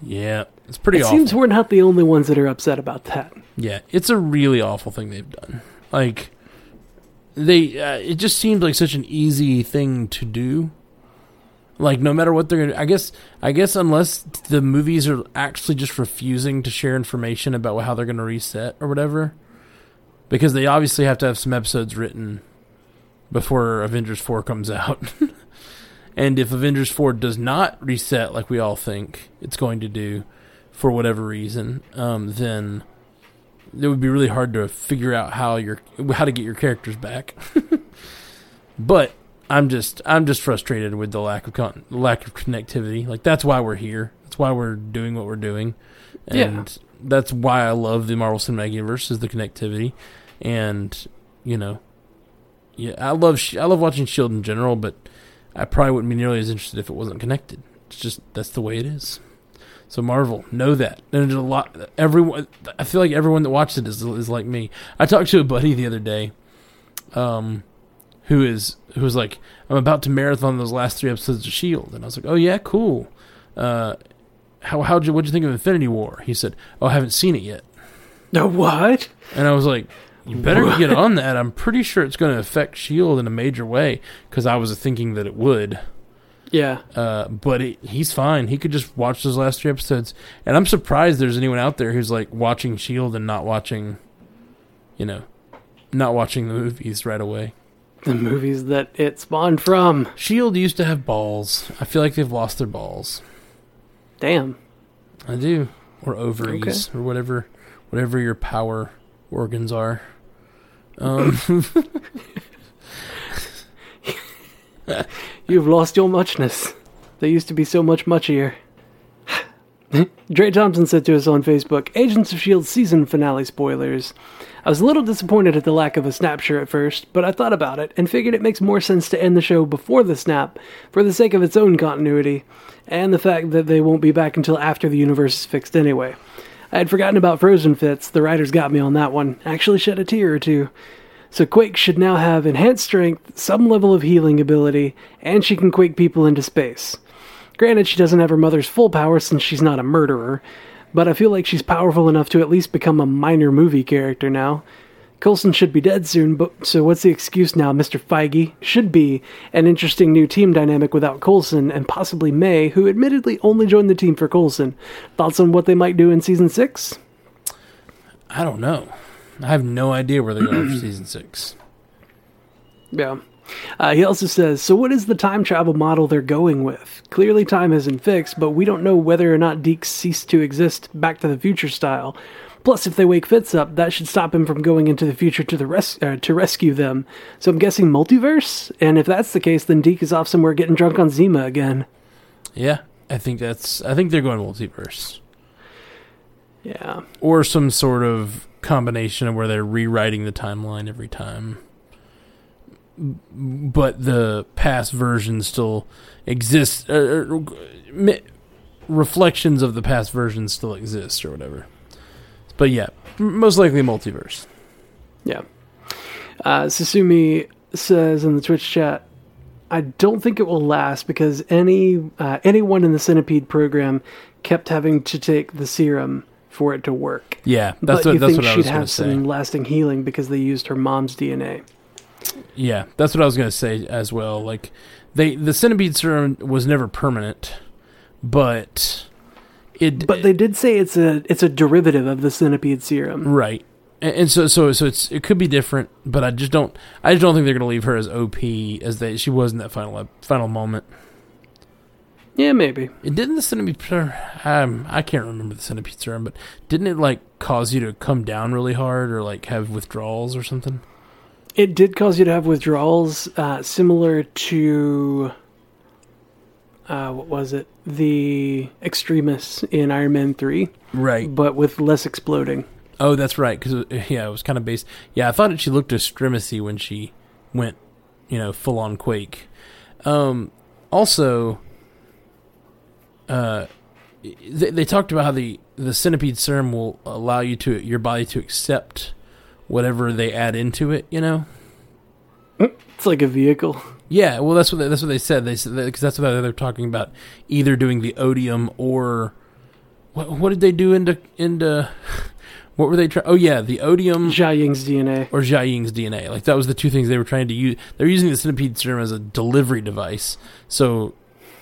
Yeah, it's pretty it awful. seems we're not the only ones that are upset about that. Yeah, it's a really awful thing they've done. Like they, uh, it just seems like such an easy thing to do. Like no matter what they're gonna, I guess, I guess unless the movies are actually just refusing to share information about how they're gonna reset or whatever, because they obviously have to have some episodes written before Avengers four comes out. *laughs* and if Avengers four does not reset like we all think it's going to do, for whatever reason, um, then it would be really hard to figure out how your how to get your characters back. *laughs* but I'm just I'm just frustrated with the lack of con- lack of connectivity. Like that's why we're here. That's why we're doing what we're doing, and Yeah. that's why I love the Marvel Cinematic Universe is the connectivity, and you know, yeah, I love I love watching Shield in general, but I probably wouldn't be nearly as interested if it wasn't connected. It's just that's the way it is. So Marvel, know that. And There's a lot. Everyone, I feel like everyone that watched it is is like me. I talked to a buddy the other day, um, who is who was like, I'm about to marathon those last three episodes of Shield, and I was like, Oh yeah, cool. Uh, how how'd you what'd you think of Infinity War? He said, Oh, I haven't seen it yet. No, what? And I was like, You better What? get on that. I'm pretty sure it's going to affect Shield in a major way because I was thinking that it would. Yeah. Uh, but it, he's fine. He could just watch those last three episodes, and I'm surprised there's anyone out there who's like watching Shield and not watching, you know, not watching the movies right away. The movies that it spawned from. Shield used to have balls. I feel like they've lost their balls. Damn. I do, or ovaries, or whatever, whatever your power organs are. Um, *laughs* *laughs* *laughs* You've lost your muchness. They used to be so much muchier. *sighs* Dre Thompson said to us on Facebook, Agents of S.H.I.E.L.D. season finale spoilers. I was a little disappointed at the lack of a snapture at first, but I thought about it and figured it makes more sense to end the show before the snap for the sake of its own continuity, and the fact that they won't be back until after the universe is fixed anyway. I had forgotten about Frozen Fitz, the writers got me on that one, actually shed a tear or two. So Quake should now have enhanced strength, some level of healing ability, and she can quake people into space. Granted, she doesn't have her mother's full power since she's not a murderer, but I feel like she's powerful enough to at least become a minor movie character now. Coulson should be dead soon, but so what's the excuse now, Mr. Feige? Should be an interesting new team dynamic without Coulson and possibly May, who admittedly only joined the team for Coulson. Thoughts on what they might do in season six? I don't know. I have no idea where they're going for *clears throat* season six. Yeah. Uh, he also says, so what is the time travel model they're going with? Clearly, time isn't fixed, but we don't know whether or not Deke ceased to exist Back to the Future style. Plus, if they wake Fitz up, that should stop him from going into the future to the res- uh, to rescue them. So I'm guessing multiverse. And if that's the case, then Deke is off somewhere getting drunk on Zima again. Yeah, I think that's. I think they're going multiverse. Yeah. or some sort of combination of where they're rewriting the timeline every time but the past version still exists uh, uh, reflections of the past version still exist or whatever but yeah most likely multiverse Yeah. Uh, Susumi says in the Twitch chat, I don't think it will last because any uh, anyone in the Centipede program kept having to take the serum for it to work. yeah that's but what you that's think what she'd was going to have say some lasting healing because they used her mom's DNA. yeah that's what I was going to say as well like they the centipede serum was never permanent but it But they did say it's a it's a derivative of the Centipede serum. Right. And, and so so so it's it could be different, but I just don't I just don't think they're going to leave her as OP as they she was in that final final moment. Yeah, maybe. It didn't the centipede serum- um I can't remember the centipede serum, but didn't it like cause you to come down really hard or like have withdrawals or something? It did cause you to have withdrawals, uh, similar to uh, what was it? The extremists in Iron Man three, Right. but with less exploding. Oh, that's right. Because yeah, it was kind of based. Yeah, I thought that she looked extremisty when she went, you know, full on Quake. Um, also, uh, they, they talked about how the the centipede serum will allow you to your body to accept whatever they add into it. You know. It's like a vehicle. Yeah, well, that's what they, that's what they said. They said because that's what they're talking about, either doing the odium or what? What did they do into into? *laughs* What were they trying? Oh yeah, the odium Jiaying's DNA. or Jiaying's DNA. Like that was the two things they were trying to use. They're using the centipede serum as a delivery device. So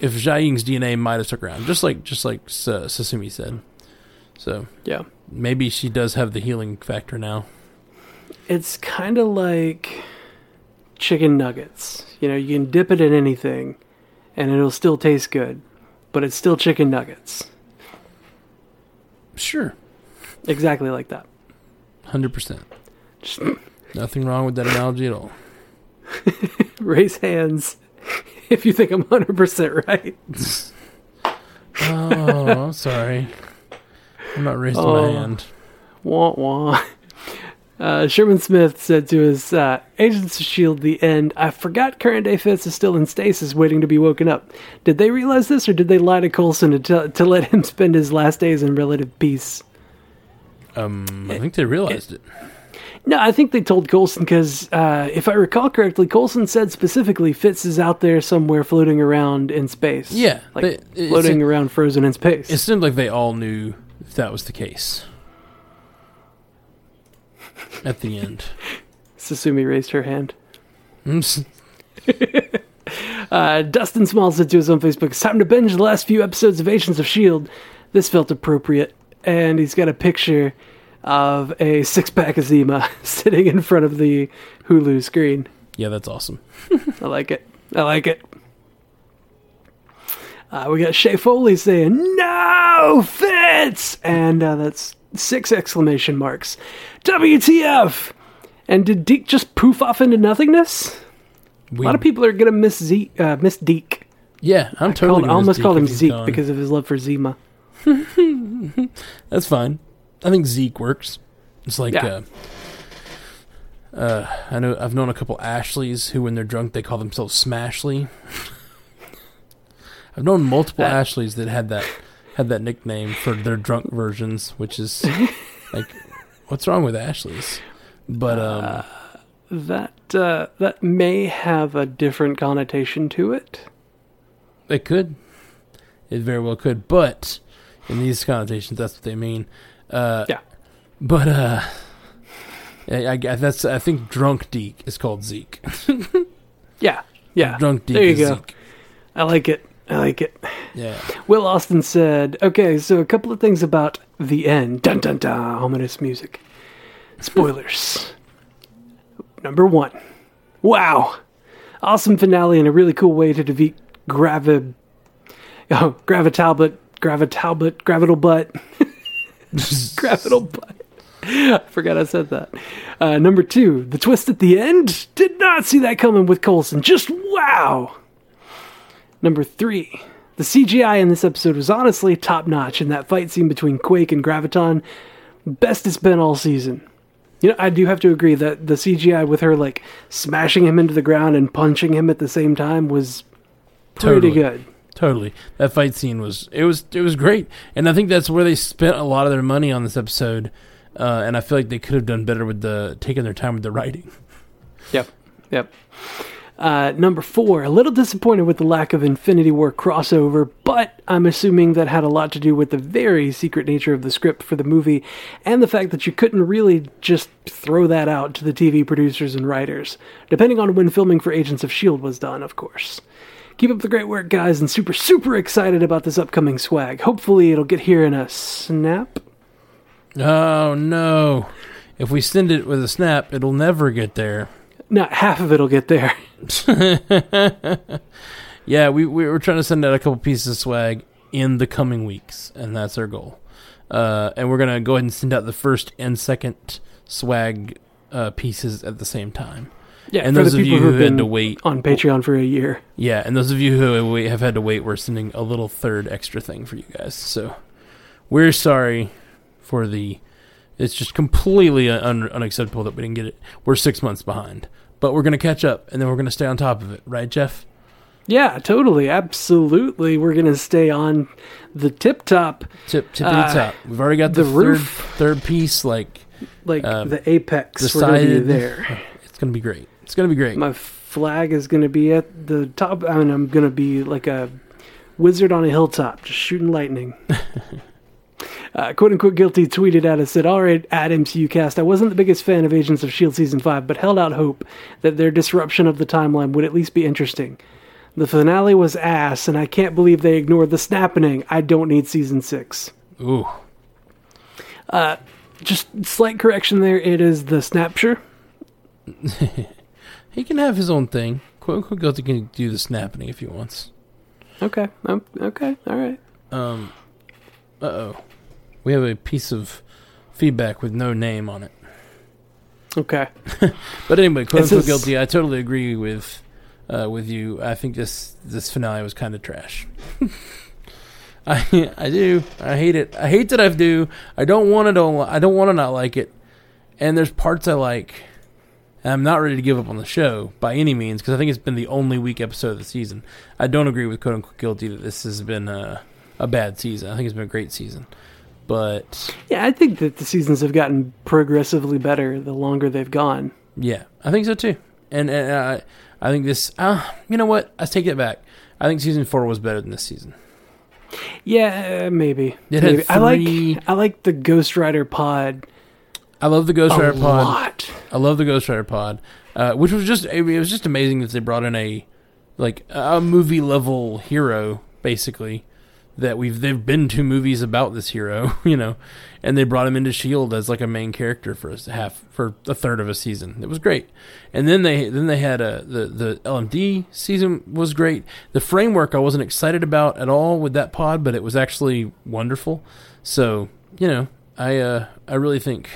if Jiaying's DNA might have stuck around, just like just like uh, Sasumi said. So Yeah. maybe she does have the healing factor now. It's kind of like chicken nuggets. You know, you can dip it in anything and it'll still taste good, but it's still chicken nuggets. Sure, Exactly like that. hundred percent. Just *clears throat* Nothing wrong with that analogy at all. *laughs* raise hands *laughs* if you think I'm 100% right. *laughs* Oh, I'm sorry. I'm not raising Oh. my hand. Wah wah. *laughs* Uh, Sherman Smith said to his uh, Agents of S.H.I.E.L.D. the end, I forgot current day Fitz is still in stasis waiting to be woken up. Did they realize this or did they lie to Coulson to, tell to let him spend his last days in relative peace? Um, I think they realized it. No, I think they told Coulson because, uh, if I recall correctly, Coulson said specifically Fitz is out there somewhere floating around in space. Yeah, Like but floating around frozen in space. it seemed like they all knew if that was the case. At the end. *laughs* Sasumi raised her hand. *laughs* Uh, Dustin Small said to us on Facebook, It's time to binge the last few episodes of Agents of S.H.I.E.L.D. This felt appropriate. And he's got a picture of a six pack of Zima *laughs* sitting in front of the Hulu screen. Yeah, that's awesome. *laughs* I like it. I like it. Uh, we got Shay Foley saying, No, Fitz! And uh, that's six exclamation marks. WTF! And did Deke just poof off into nothingness? We, A lot of people are gonna miss Zeke, uh, miss Deke. Yeah, I'm I, totally. called, I almost Zeke called him Zeke gone. because of his love for Zima. *laughs* that's fine. I think Zeke works. It's like Yeah. uh, uh, I know I've known a couple Ashleys who, when they're drunk, they call themselves Smashly. *laughs* I've known multiple That- Ashleys that had that had that nickname for their drunk versions, which is *laughs* like, what's wrong with Ashleys? But um, That uh, that may have a different connotation to it. It could. It very well could. But in these connotations, that's what they mean. Uh, Yeah. But uh, I, I, that's I think drunk Deke is called Zeke. *laughs* *laughs* Yeah, yeah. drunk Deke there you is go. Zeke. I like it. I like it. Yeah. Will Austin said, "Okay, so a couple of things about the end. Dun dun dun. Ominous music. Spoilers. *laughs* Number one. Wow, awesome finale and a really cool way to defeat Gravi. Oh, Gravitalbot, Gravitalbot, Gravital Butt, *laughs* Gravital Butt. I forgot I said that. Uh, number two, the twist at the end. Did not see that coming with Coulson. Just wow. Number three, the CGI in this episode was honestly top notch in that fight scene between Quake and Graviton. Best it's been all season. You know, I do have to agree that the CGI with her like smashing him into the ground and punching him at the same time was pretty Totally. good. Totally. That fight scene was it was it was great, and I think that's where they spent a lot of their money on this episode. Uh, and I feel like they could have done better with the taking their time with the writing. *laughs* Yep. Yep. Uh, number four, a little disappointed with the lack of Infinity War crossover, but I'm assuming that had a lot to do with the very secret nature of the script for the movie and the fact that you couldn't really just throw that out to the TV producers and writers, depending on when filming for Agents of S.H.I.E.L.D. was done, of course. Keep up the great work, guys, and super, super excited about this upcoming swag. Hopefully, it'll get here in a snap. Oh no! If we send it with a snap, it'll never get there. Not half of it'll get there. *laughs* *laughs* Yeah, we we were trying to send out a couple pieces of swag in the coming weeks, and that's our goal. Uh, and we're gonna go ahead and send out the first and second swag uh, pieces at the same time. Yeah, and those of you who've had been to wait, on Patreon for a year. yeah, and those of you who have had to wait, we're sending a little third extra thing for you guys. So we're sorry for the. It's just completely un- unacceptable that we didn't get it. We're six months behind, but we're gonna catch up, and then we're gonna stay on top of it, right, Jeff? Yeah, totally, absolutely. We're gonna stay on the tip top, Tip tippity Uh, top. We've already got the, the third roof. third piece. Like like Uh, the apex. We're gonna be there. *laughs* it's gonna be great. It's gonna be great. My flag is gonna be at the top. I mean, I'm gonna be like a wizard on a hilltop, just shooting lightning. *laughs* Uh, quote unquote guilty tweeted at us said, All right, at MCU cast, I wasn't the biggest fan of Agents of S.H.I.E.L.D. season 5, but held out hope that their disruption of the timeline would at least be interesting. The finale was ass, and I can't believe they ignored the snapping. I don't need season 6. Ooh, Uh, Just slight correction there. It is the snapture. *laughs* he can have his own thing. Quote unquote guilty can do the snapping if he wants. Okay. um, Okay. All right. Um, uh oh, we have a piece of feedback with no name on it. Okay. *laughs* But anyway, quote unquote guilty. I totally agree with uh, with you. I think this this finale was kind of trash. *laughs* I I do. I hate it. I hate that I do. I don't want to don't. I don't want to not like it. And there's parts I like. And I'm not ready to give up on the show by any means because I think it's been the only weak episode of the season. I don't agree with quote unquote guilty that this has been a, a bad season. I think it's been a great season. But Yeah, I think that the seasons have gotten progressively better the longer they've gone. Yeah, I think so too. And, and I, I think this. Uh, you know what? I take it back. I think season four was better than this season. Yeah, uh, maybe. Maybe. I like I like the Ghost Rider pod I love the Ghost Rider pod. lot. I love the Ghost Rider pod, uh, which was just it was just amazing that they brought in a like a movie level hero basically that we've they've been to movies about this hero, *laughs* you know, and they brought him into Shield as like a main character for a half for a third of a season. It was great, and then they then they had a the the LMD season was great. The framework I wasn't excited about at all with that pod, but it was actually wonderful. So you know, I uh I really think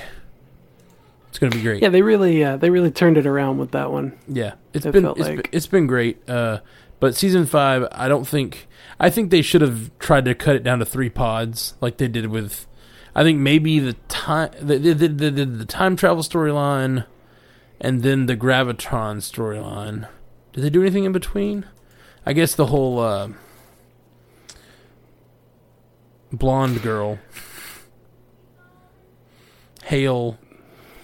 it's going to be great. Yeah, they really uh, they really turned it around with that one. Yeah, it's it been it's, like. been it's been great. Uh, but season five, I don't think I think they should have tried to cut it down to three pods like they did with. I think maybe the time the the, the, the, the time travel storyline, and then the gravitron storyline. Did they do anything in between? I guess the whole uh, blonde girl, Hale,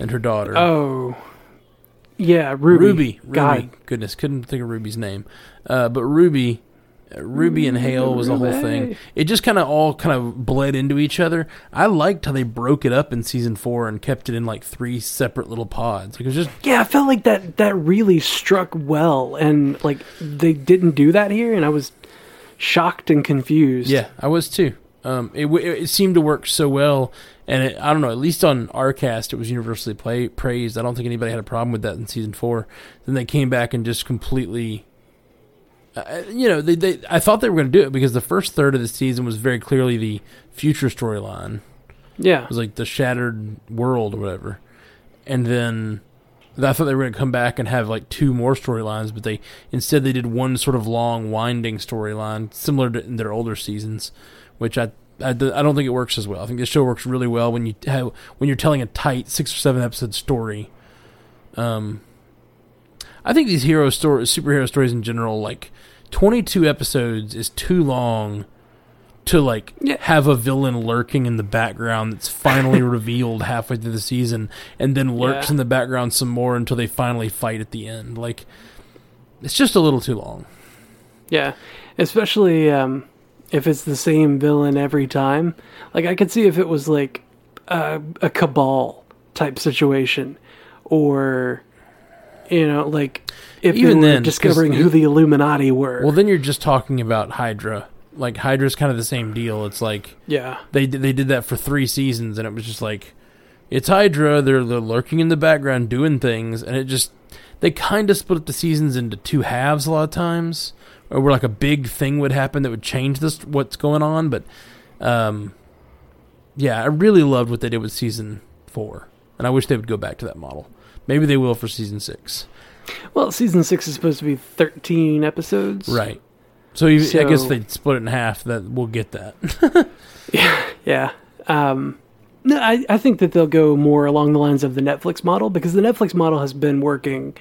and her daughter. Oh, yeah, Ruby. Ruby. Ruby. God, Goodness, couldn't think of Ruby's name. Uh, but Ruby, uh, Ruby and Hale was the whole thing. It just kind of all kind of bled into each other. I liked how they broke it up in season four and kept it in like three separate little pods. Like, it was just yeah, I felt like that that really struck well, and like they didn't do that here, and I was shocked and confused. yeah, I was too. Um, it, w- it seemed to work so well, and it, I don't know. At least on our cast, it was universally play, praised. I don't think anybody had a problem with that in season four. Then they came back and just completely uh, you know, they, they I thought they were going to do it because the first third of the season was very clearly the future storyline. yeah, It was like the shattered world or whatever. And then I thought they were going to come back and have like two more storylines, but they instead they did one sort of long winding storyline similar to in their older seasons, which I I, don't think it works as well. I think the show works really well when you have when you're telling a tight six or seven episode story. Um, I think these hero stories, superhero stories in general, like 22 episodes is too long to like Yeah. have a villain lurking in the background that's finally *laughs* revealed halfway through the season and then lurks Yeah. in the background some more until they finally fight at the end. Like it's just a little too long. yeah, especially um, if it's the same villain every time. Like I could see if it was like a, a cabal type situation, or you know, like if Even then, discovering who the Illuminati were. Well, then you're just talking about Hydra. Like Hydra's kind of the same deal. It's like yeah, they did- they did that for three seasons, and it was just like it's Hydra. They're they're lurking in the background doing things, and it just they kind of split up the seasons into two halves a lot of times, or where like a big thing would happen that would change this what's going on. But um, yeah, I really loved what they did with season four, and I wish they would go back to that model. Maybe they will for season six. well, season six is supposed to be thirteen episodes, Right. So, you, I guess they split it in half. That we'll get that. *laughs* yeah, Yeah. Um, no, I, I think that they'll go more along the lines of the Netflix model because the Netflix model has been working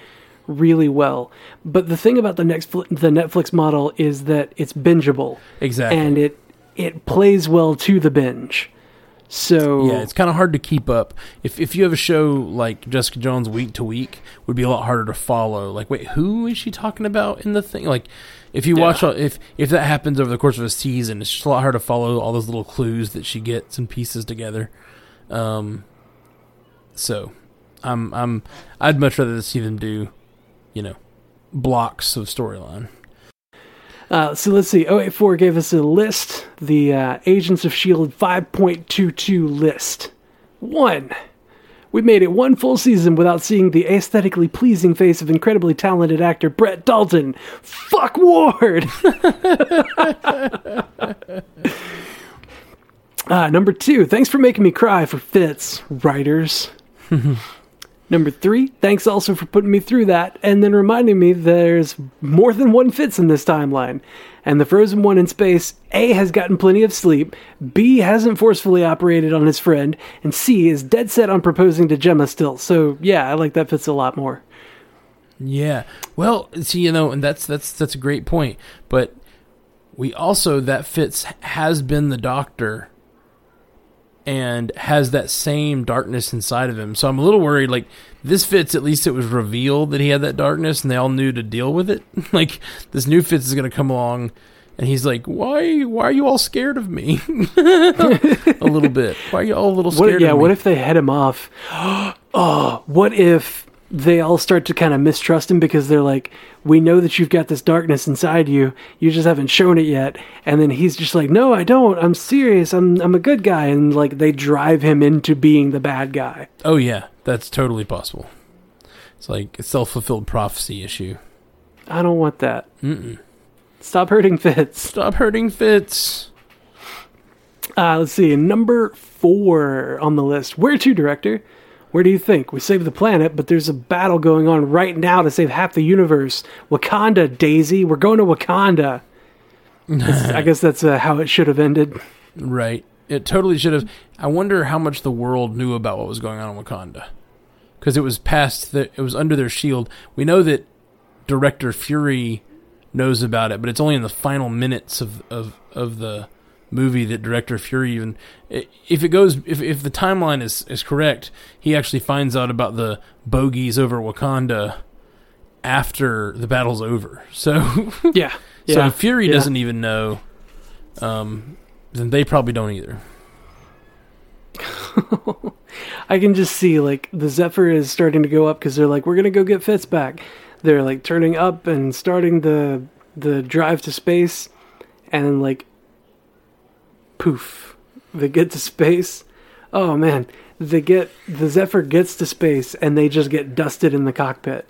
really well. But the thing about the next the Netflix model is that it's bingeable Exactly. and it it plays well to the binge. So yeah, it's kind of hard to keep up. If if you have a show like Jessica Jones week to week, would be a lot harder to follow. Like, wait, who is she talking about in the thing? Like, if you watch, all- if if that happens over the course of a season, it's just a lot harder to follow all those little clues that she gets and pieces together. Um, so, I'm I'm I'd much rather see them do, you know, blocks of storyline. Uh, so let's see. 084 gave us a list, the uh, Agents of S.H.I.E.L.D. 5.22 list. One. We made it one full season without seeing the aesthetically pleasing face of incredibly talented actor Brett Dalton. Fuck Ward! *laughs* uh, number two. Thanks for making me cry for Fitz, writers. *laughs* Number three, thanks also for putting me through that and then reminding me there's more than one Fitz in this timeline. And the frozen one in space, A has gotten plenty of sleep, B hasn't forcefully operated on his friend, and C is dead set on proposing to Jemma still. So yeah, I like that Fitz a lot more. Yeah. Well, see, you know, and that's that's that's a great point. But we also that Fitz has been the doctor and has that same darkness inside of him. So I'm a little worried like this Fitz at least it was revealed that he had that darkness and they all knew to deal with it. *laughs* like this new Fitz is going to come along and he's like, "Why why are you all scared of me?" *laughs* a little bit. Why are you all a little scared What, yeah, of me? what if they head him off? *gasps* oh, what if they all start to kind of mistrust him because they're like, we know that you've got this darkness inside you. You just haven't shown it yet. And then he's just like, no, I don't. I'm serious. I'm I'm a good guy. And like they drive him into being the bad guy. Oh yeah, that's totally possible. It's like a self-fulfilled prophecy issue. I don't want that. Mm-mm. Stop hurting Fitz. Stop hurting Fitz. Uh, let's see. Number four on the list. Where to, director? Where do you think? We saved the planet, but there's a battle going on right now to save half the universe. Wakanda, Daisy. We're going to Wakanda. I *laughs* guess that's uh, how it should have ended. Right. It totally should have. I wonder how much the world knew about what was going on in Wakanda, because it was past the. It was under their shield. We know that Director Fury knows about it, but it's only in the final minutes of of of the movie that Director Fury even. If it goes, if if the timeline is is correct, he actually finds out about the bogeys over Wakanda after the battle's over. *laughs* So Yeah. So Yeah. if Fury Yeah. doesn't even know, um, then they probably don't either. *laughs* I can just see like the Zephyr is starting to go up because they're like, we're gonna go get Fitz back. They're like turning up and starting the the drive to space, and like, poof, they get to space. Oh man, they get the Zephyr gets to space and they just get dusted in the cockpit,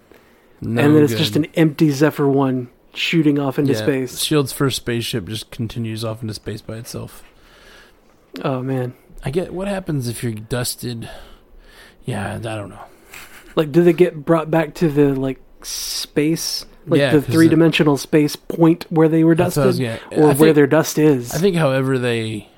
No and then it's good. just an empty Zephyr one shooting off into Yeah, space. Shield's first spaceship just continues off into space by itself. Oh man, I get what happens if you're dusted. Yeah, I don't know. like do they get brought back to the like space? Like Yeah, the three dimensional space point where they were I was dusted, or I where think- their dust is. I think however they,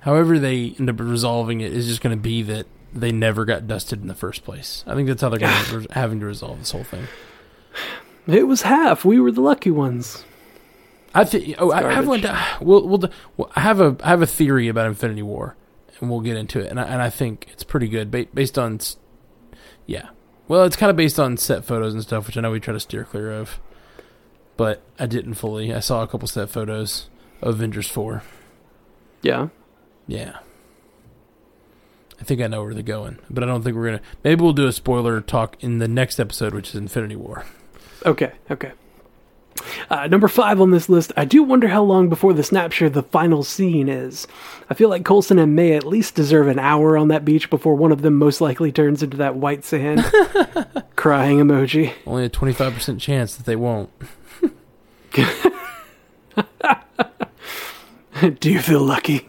however they end up resolving it is just going to be that they never got dusted in the first place. I think that's how they're going *sighs* to having to resolve this whole thing. it was half. We were the lucky ones. I think. Oh, I have one. we'll. well, I have a. I have a theory about Infinity War, and we'll get into it. And I, and I think it's pretty good ba- based on. Yeah. Well, it's kind of based on set photos and stuff, which I know we try to steer clear of. But I didn't fully. I saw a couple set photos of Avengers Four. Yeah. Yeah. I think I know where they're going, but I don't think we're gonna. Maybe we'll do a spoiler talk in the next episode, which is Infinity War. Okay. Okay. Uh, number five on this list. I do wonder how long before the snapshot the final scene is. I feel like Coulson and May at least deserve an hour on that beach before one of them most likely turns into that white sand *laughs* crying emoji. Only a twenty five percent chance that they won't. *laughs* Do you feel lucky?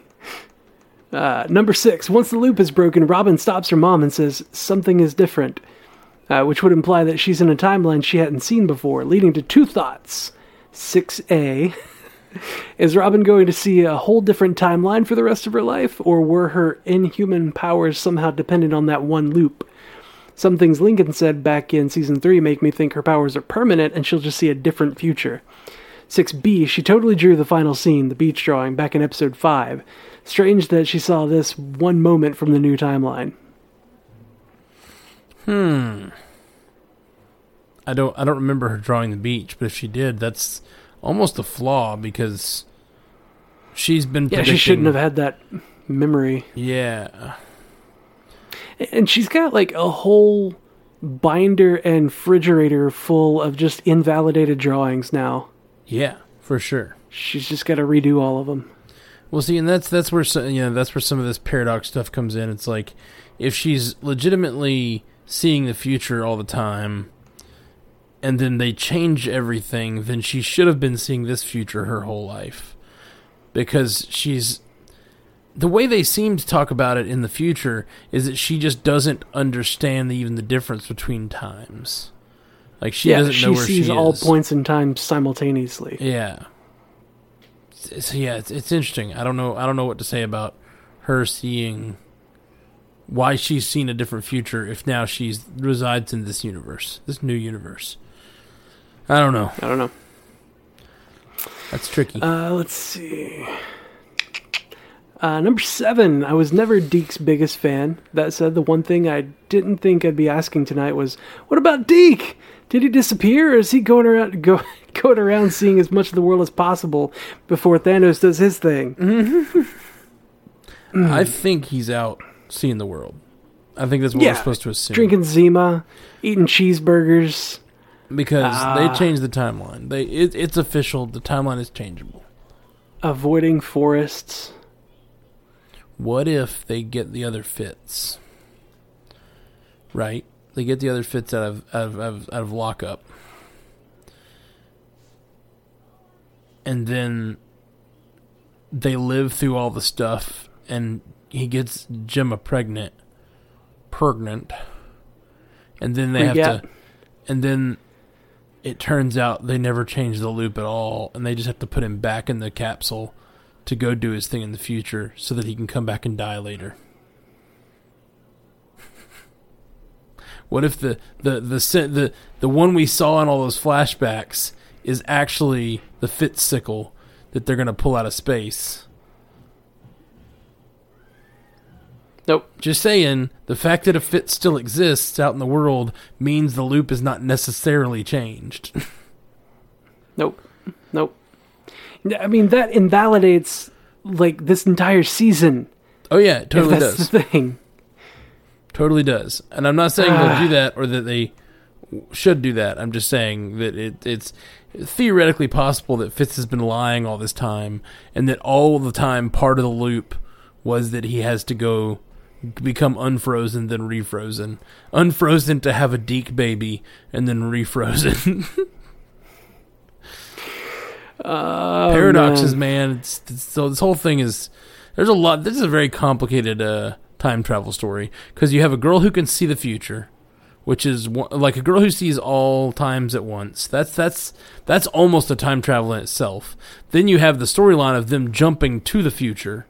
Uh, number six. Once the loop is broken, Robin stops her mom and says something is different, uh, which would imply that she's in a timeline she hadn't seen before, leading to two thoughts. 6A. *laughs* Is Robin going to see a whole different timeline for the rest of her life, or were her inhuman powers somehow dependent on that one loop? Some things Lincoln said back in season 3 make me think her powers are permanent and she'll just see a different future. 6b, she totally drew the final scene, the beach drawing, back in episode 5. Strange that she saw this one moment from the new timeline. Hmm. I don't I don't remember her drawing the beach, but if she did, that's almost a flaw because she's been Yeah, she shouldn't have had that memory. Yeah. And she's got like a whole binder and refrigerator full of just invalidated drawings now. Yeah, for sure. She's just got to redo all of them. Well, see, and that's that's where some, you know that's where some of this paradox stuff comes in. It's like if she's legitimately seeing the future all the time, and then they change everything, then she should have been seeing this future her whole life, because she's the way they seem to talk about it in the future is that she just doesn't understand the, even the difference between times. Like she yeah, doesn't she know where sees she sees all points in time simultaneously. Yeah. So yeah, it's, it's interesting. I don't know. I don't know what to say about her seeing why she's seen a different future if now she's resides in this universe, this new universe. I don't know. I don't know. That's tricky. Uh, let's see. Uh, number seven. I was never Deke's biggest fan. That said, the one thing I didn't think I'd be asking tonight was, "What about Deke? Did he disappear, or is he going around *laughs* go, going around seeing as much of the world as possible before Thanos does his thing?" *laughs* I think he's out seeing the world. I think that's what Yeah, we're supposed to assume. Drinking Zima, eating cheeseburgers, because Ah. they changed the timeline. They it, it's official. The timeline is changeable. avoiding forests. What if they get the other Fitz? Right? They get the other Fitz out of out of, out of, out of lockup. And then they live through all the stuff and he gets Jemma pregnant. Pregnant. And then they have to and then it turns out they never change the loop at all and they just have to put him back in the capsule to go do his thing in the future so that he can come back and die later. *laughs* What if the the the the the one we saw in all those flashbacks is actually the Fitz sickle that they're going to pull out of space? Nope. Just saying, the fact that a Fitz still exists out in the world means the loop is not necessarily changed. *laughs* Nope. Nope. I mean, that invalidates like this entire season. oh yeah, it totally if that's does. the thing. Totally does. And I'm not saying Ah. they'll do that or that they should do that. I'm just saying that it, it's theoretically possible that Fitz has been lying all this time and that all the time part of the loop was that he has to go become unfrozen then refrozen. Unfrozen to have a Deke baby and then refrozen. *laughs* Oh, Paradoxes, man. man. It's, it's, so this whole thing is there's a lot. This is a very complicated uh, time travel story because you have a girl who can see the future, which is one, like a girl who sees all times at once. That's that's that's almost a time travel in itself. Then you have the storyline of them jumping to the future.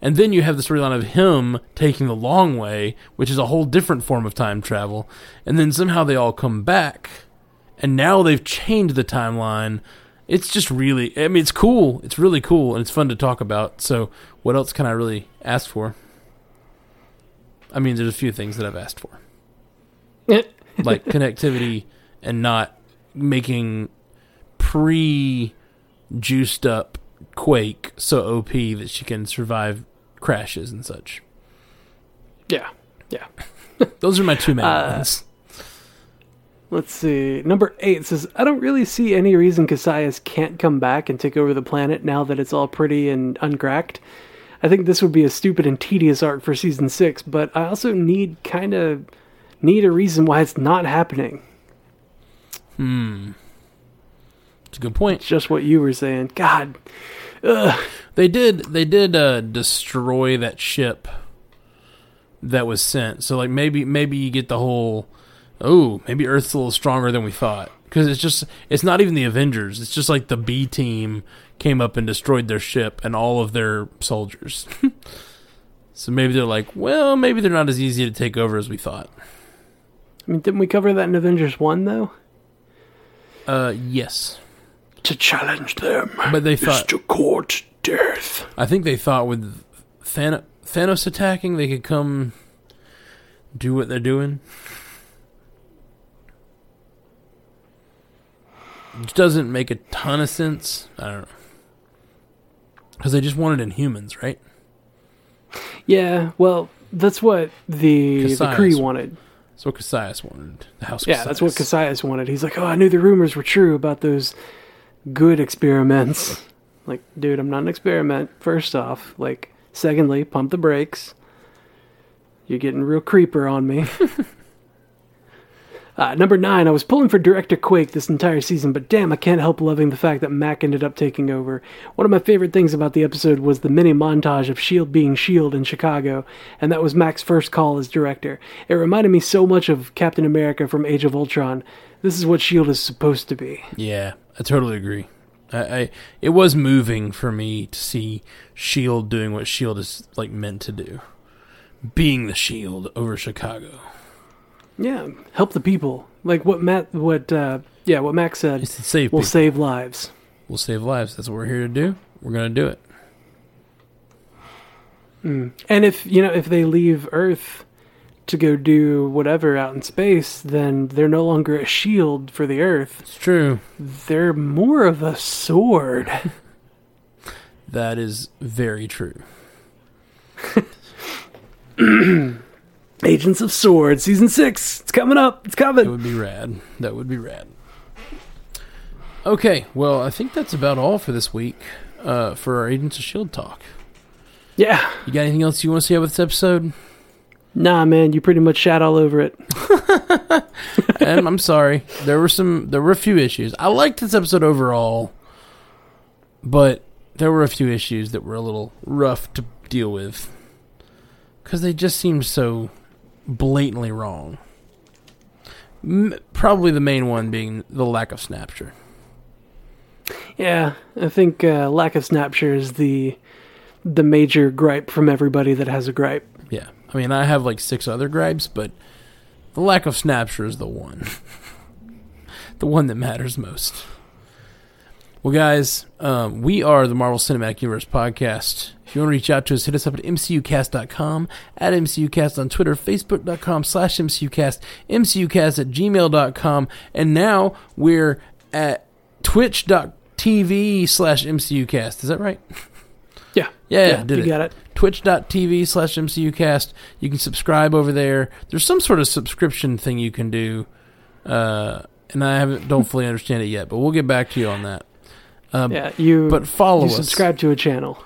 And then you have the storyline of him taking the long way, which is a whole different form of time travel. And then somehow they all come back. And now they've changed the timeline. It's just really, I mean, it's cool. It's really cool. And it's fun to talk about. So, what else can I really ask for? I mean, there's a few things that I've asked for, *laughs* like connectivity and not making pre juiced up Quake so OP that she can survive crashes and such. yeah. Yeah. *laughs* Those are my two main Uh, ones. Let's see. Number eight says, I don't really see any reason Kasius can't come back and take over the planet now that it's all pretty and uncracked. I think this would be a stupid and tedious arc for season six, but I also need kind of need a reason why it's not happening. Hmm. It's a good point. It's just what you were saying. God. Ugh. They did they did uh, destroy that ship that was sent. So like maybe maybe you get the whole oh maybe Earth's a little stronger than we thought because it's just it's not even the Avengers. It's just like the B team came up and destroyed their ship and all of their soldiers. *laughs* so maybe they're like, well, maybe they're not as easy to take over as we thought. I mean, didn't we cover that in Avengers 1, though? Uh, yes, To challenge them but they thought. to court death. I think they thought with Than- Thanos attacking, they could come do what they're doing. Which doesn't make a ton of sense. I don't know. Because they just wanted Inhumans, right? Yeah, well, that's what the the Kasius. Kree wanted. That's what Kasius wanted. The House Yeah, that's what Kasius. Kasius wanted. He's like, oh, I knew the rumors were true about those good experiments. like, dude, I'm not an experiment, first off. Like, secondly, pump the brakes. You're getting real creeper on me. *laughs* uh, number nine, I was pulling for Director Quake this entire season, but damn, I can't help loving the fact that Mack ended up taking over. One of my favorite things about the episode was the mini montage of S.H.I.E.L.D. being S.H.I.E.L.D. in Chicago, and that was Mack's first call as director. It reminded me so much of Captain America from Age of Ultron. This is what S.H.I.E.L.D. is supposed to be. Yeah, I totally agree. I, I it was moving for me to see Shield doing what Shield is like meant to do, being the Shield over Chicago. Yeah, help the people. Like what Matt, what, uh, yeah, what Mack said It's to save will people. save lives. we'll save lives. That's what we're here to do. We're gonna do it. And if you know if they leave Earth to go do whatever out in space, then they're no longer a shield for the Earth. It's true. They're more of a sword. *laughs* That is very true. *clears throat* Agents of Sword, season six. It's coming up. It's coming. That would be rad. That would be rad. Okay, well, I think that's about all for this week uh, for our Agents of Shield talk. Yeah. You got anything else you want to say about this episode? Nah, man, you pretty much shat all over it. *laughs* and I'm sorry. There were some there were a few issues. I liked this episode overall, but there were a few issues that were a little rough to deal with cuz they just seemed so blatantly wrong. M- probably the main one being the lack of snapshot. Yeah, I think uh, lack of snapshot is the the major gripe from everybody that has a gripe. I mean, I have like six other gripes, but the lack of snapshot is the one. the one that matters most. Well, guys, um, we are the Marvel Cinematic Universe podcast. If you want to reach out to us, hit us up at mcucast.com, at mcucast on Twitter, facebook.com slash mcucast, mcucast at gmail.com, and now we're at twitch.tv slash mcucast. Is that right? *laughs* Yeah. Yeah, yeah, did you it got it. twitch.tv slash mcucast you can subscribe over there there's some sort of subscription thing you can do uh, and i haven't don't fully understand it yet but we'll get back to you on that um, Yeah, you. but follow you us subscribe to a channel.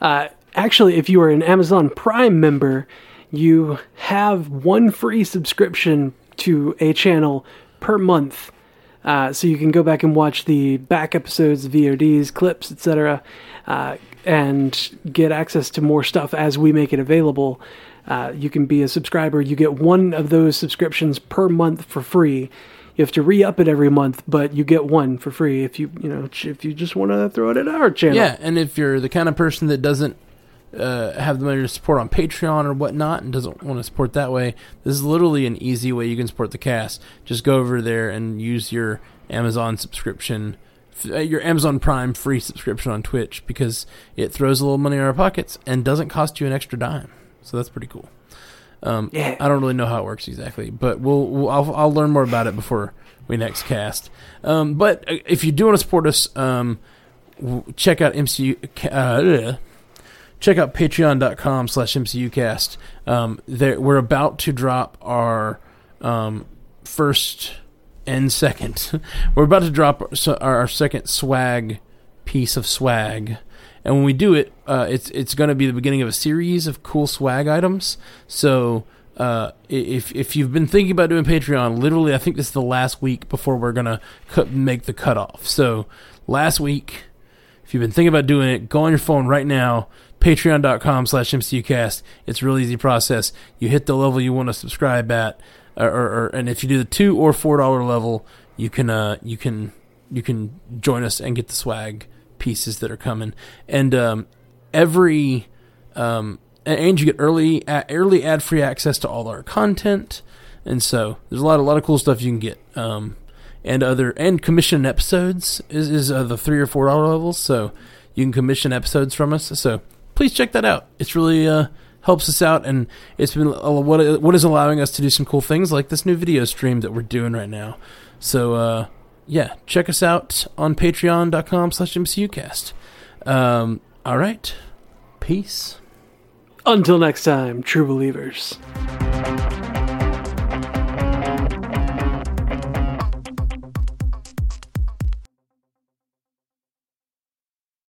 Uh, actually, if you are an Amazon Prime member, you have one free subscription to a channel per month. Uh, so you can go back and watch the back episodes, VODs, clips, etc., uh, and get access to more stuff as we make it available. Uh, you can be a subscriber. You get one of those subscriptions per month for free. You have to re-up it every month, but you get one for free if you you know if you just want to throw it at our channel. yeah and if you're the kind of person that doesn't uh, have the money to support on patreon or whatnot and doesn't want to support that way this is literally an easy way you can support the cast just go over there and use your amazon subscription uh, your amazon prime free subscription on twitch because it throws a little money in our pockets and doesn't cost you an extra dime so that's pretty cool um, Yeah. I don't really know how it works exactly, but we'll, we'll I'll, I'll learn more about it before we next cast. Um, but uh, if you do want to support us, um, check out MCU. Uh, check out patreon.com slash mcucast um, we're about to drop our um, first and second. *laughs* We're about to drop our, our our second swag piece of swag. And when we do it uh, it's it's going to be the beginning of a series of cool swag items. So uh, if if you've been thinking about doing Patreon, literally, I think this is the last week before we're gonna cut, make the cutoff. So last week, if you've been thinking about doing it, go on your phone right now, patreon.com slash mcucast. It's a real easy process. You hit the level you want to subscribe at, or, or, or and if you do the two or four dollar level, you can uh you can you can join us and get the swag pieces that are coming. And um, every um, and you get early early ad free access to all our content and so there's a lot, a lot of cool stuff you can get. Um, and other and commission episodes is is uh, the three or four dollar levels. So you can commission episodes from us. So please check that out. It's really uh, helps us out, and it's been uh, what what is allowing us to do some cool things like this new video stream that we're doing right now. So uh, yeah, check us out on Patreon.com/slash/MCUcast. Um, all right, peace. Until next time, true believers.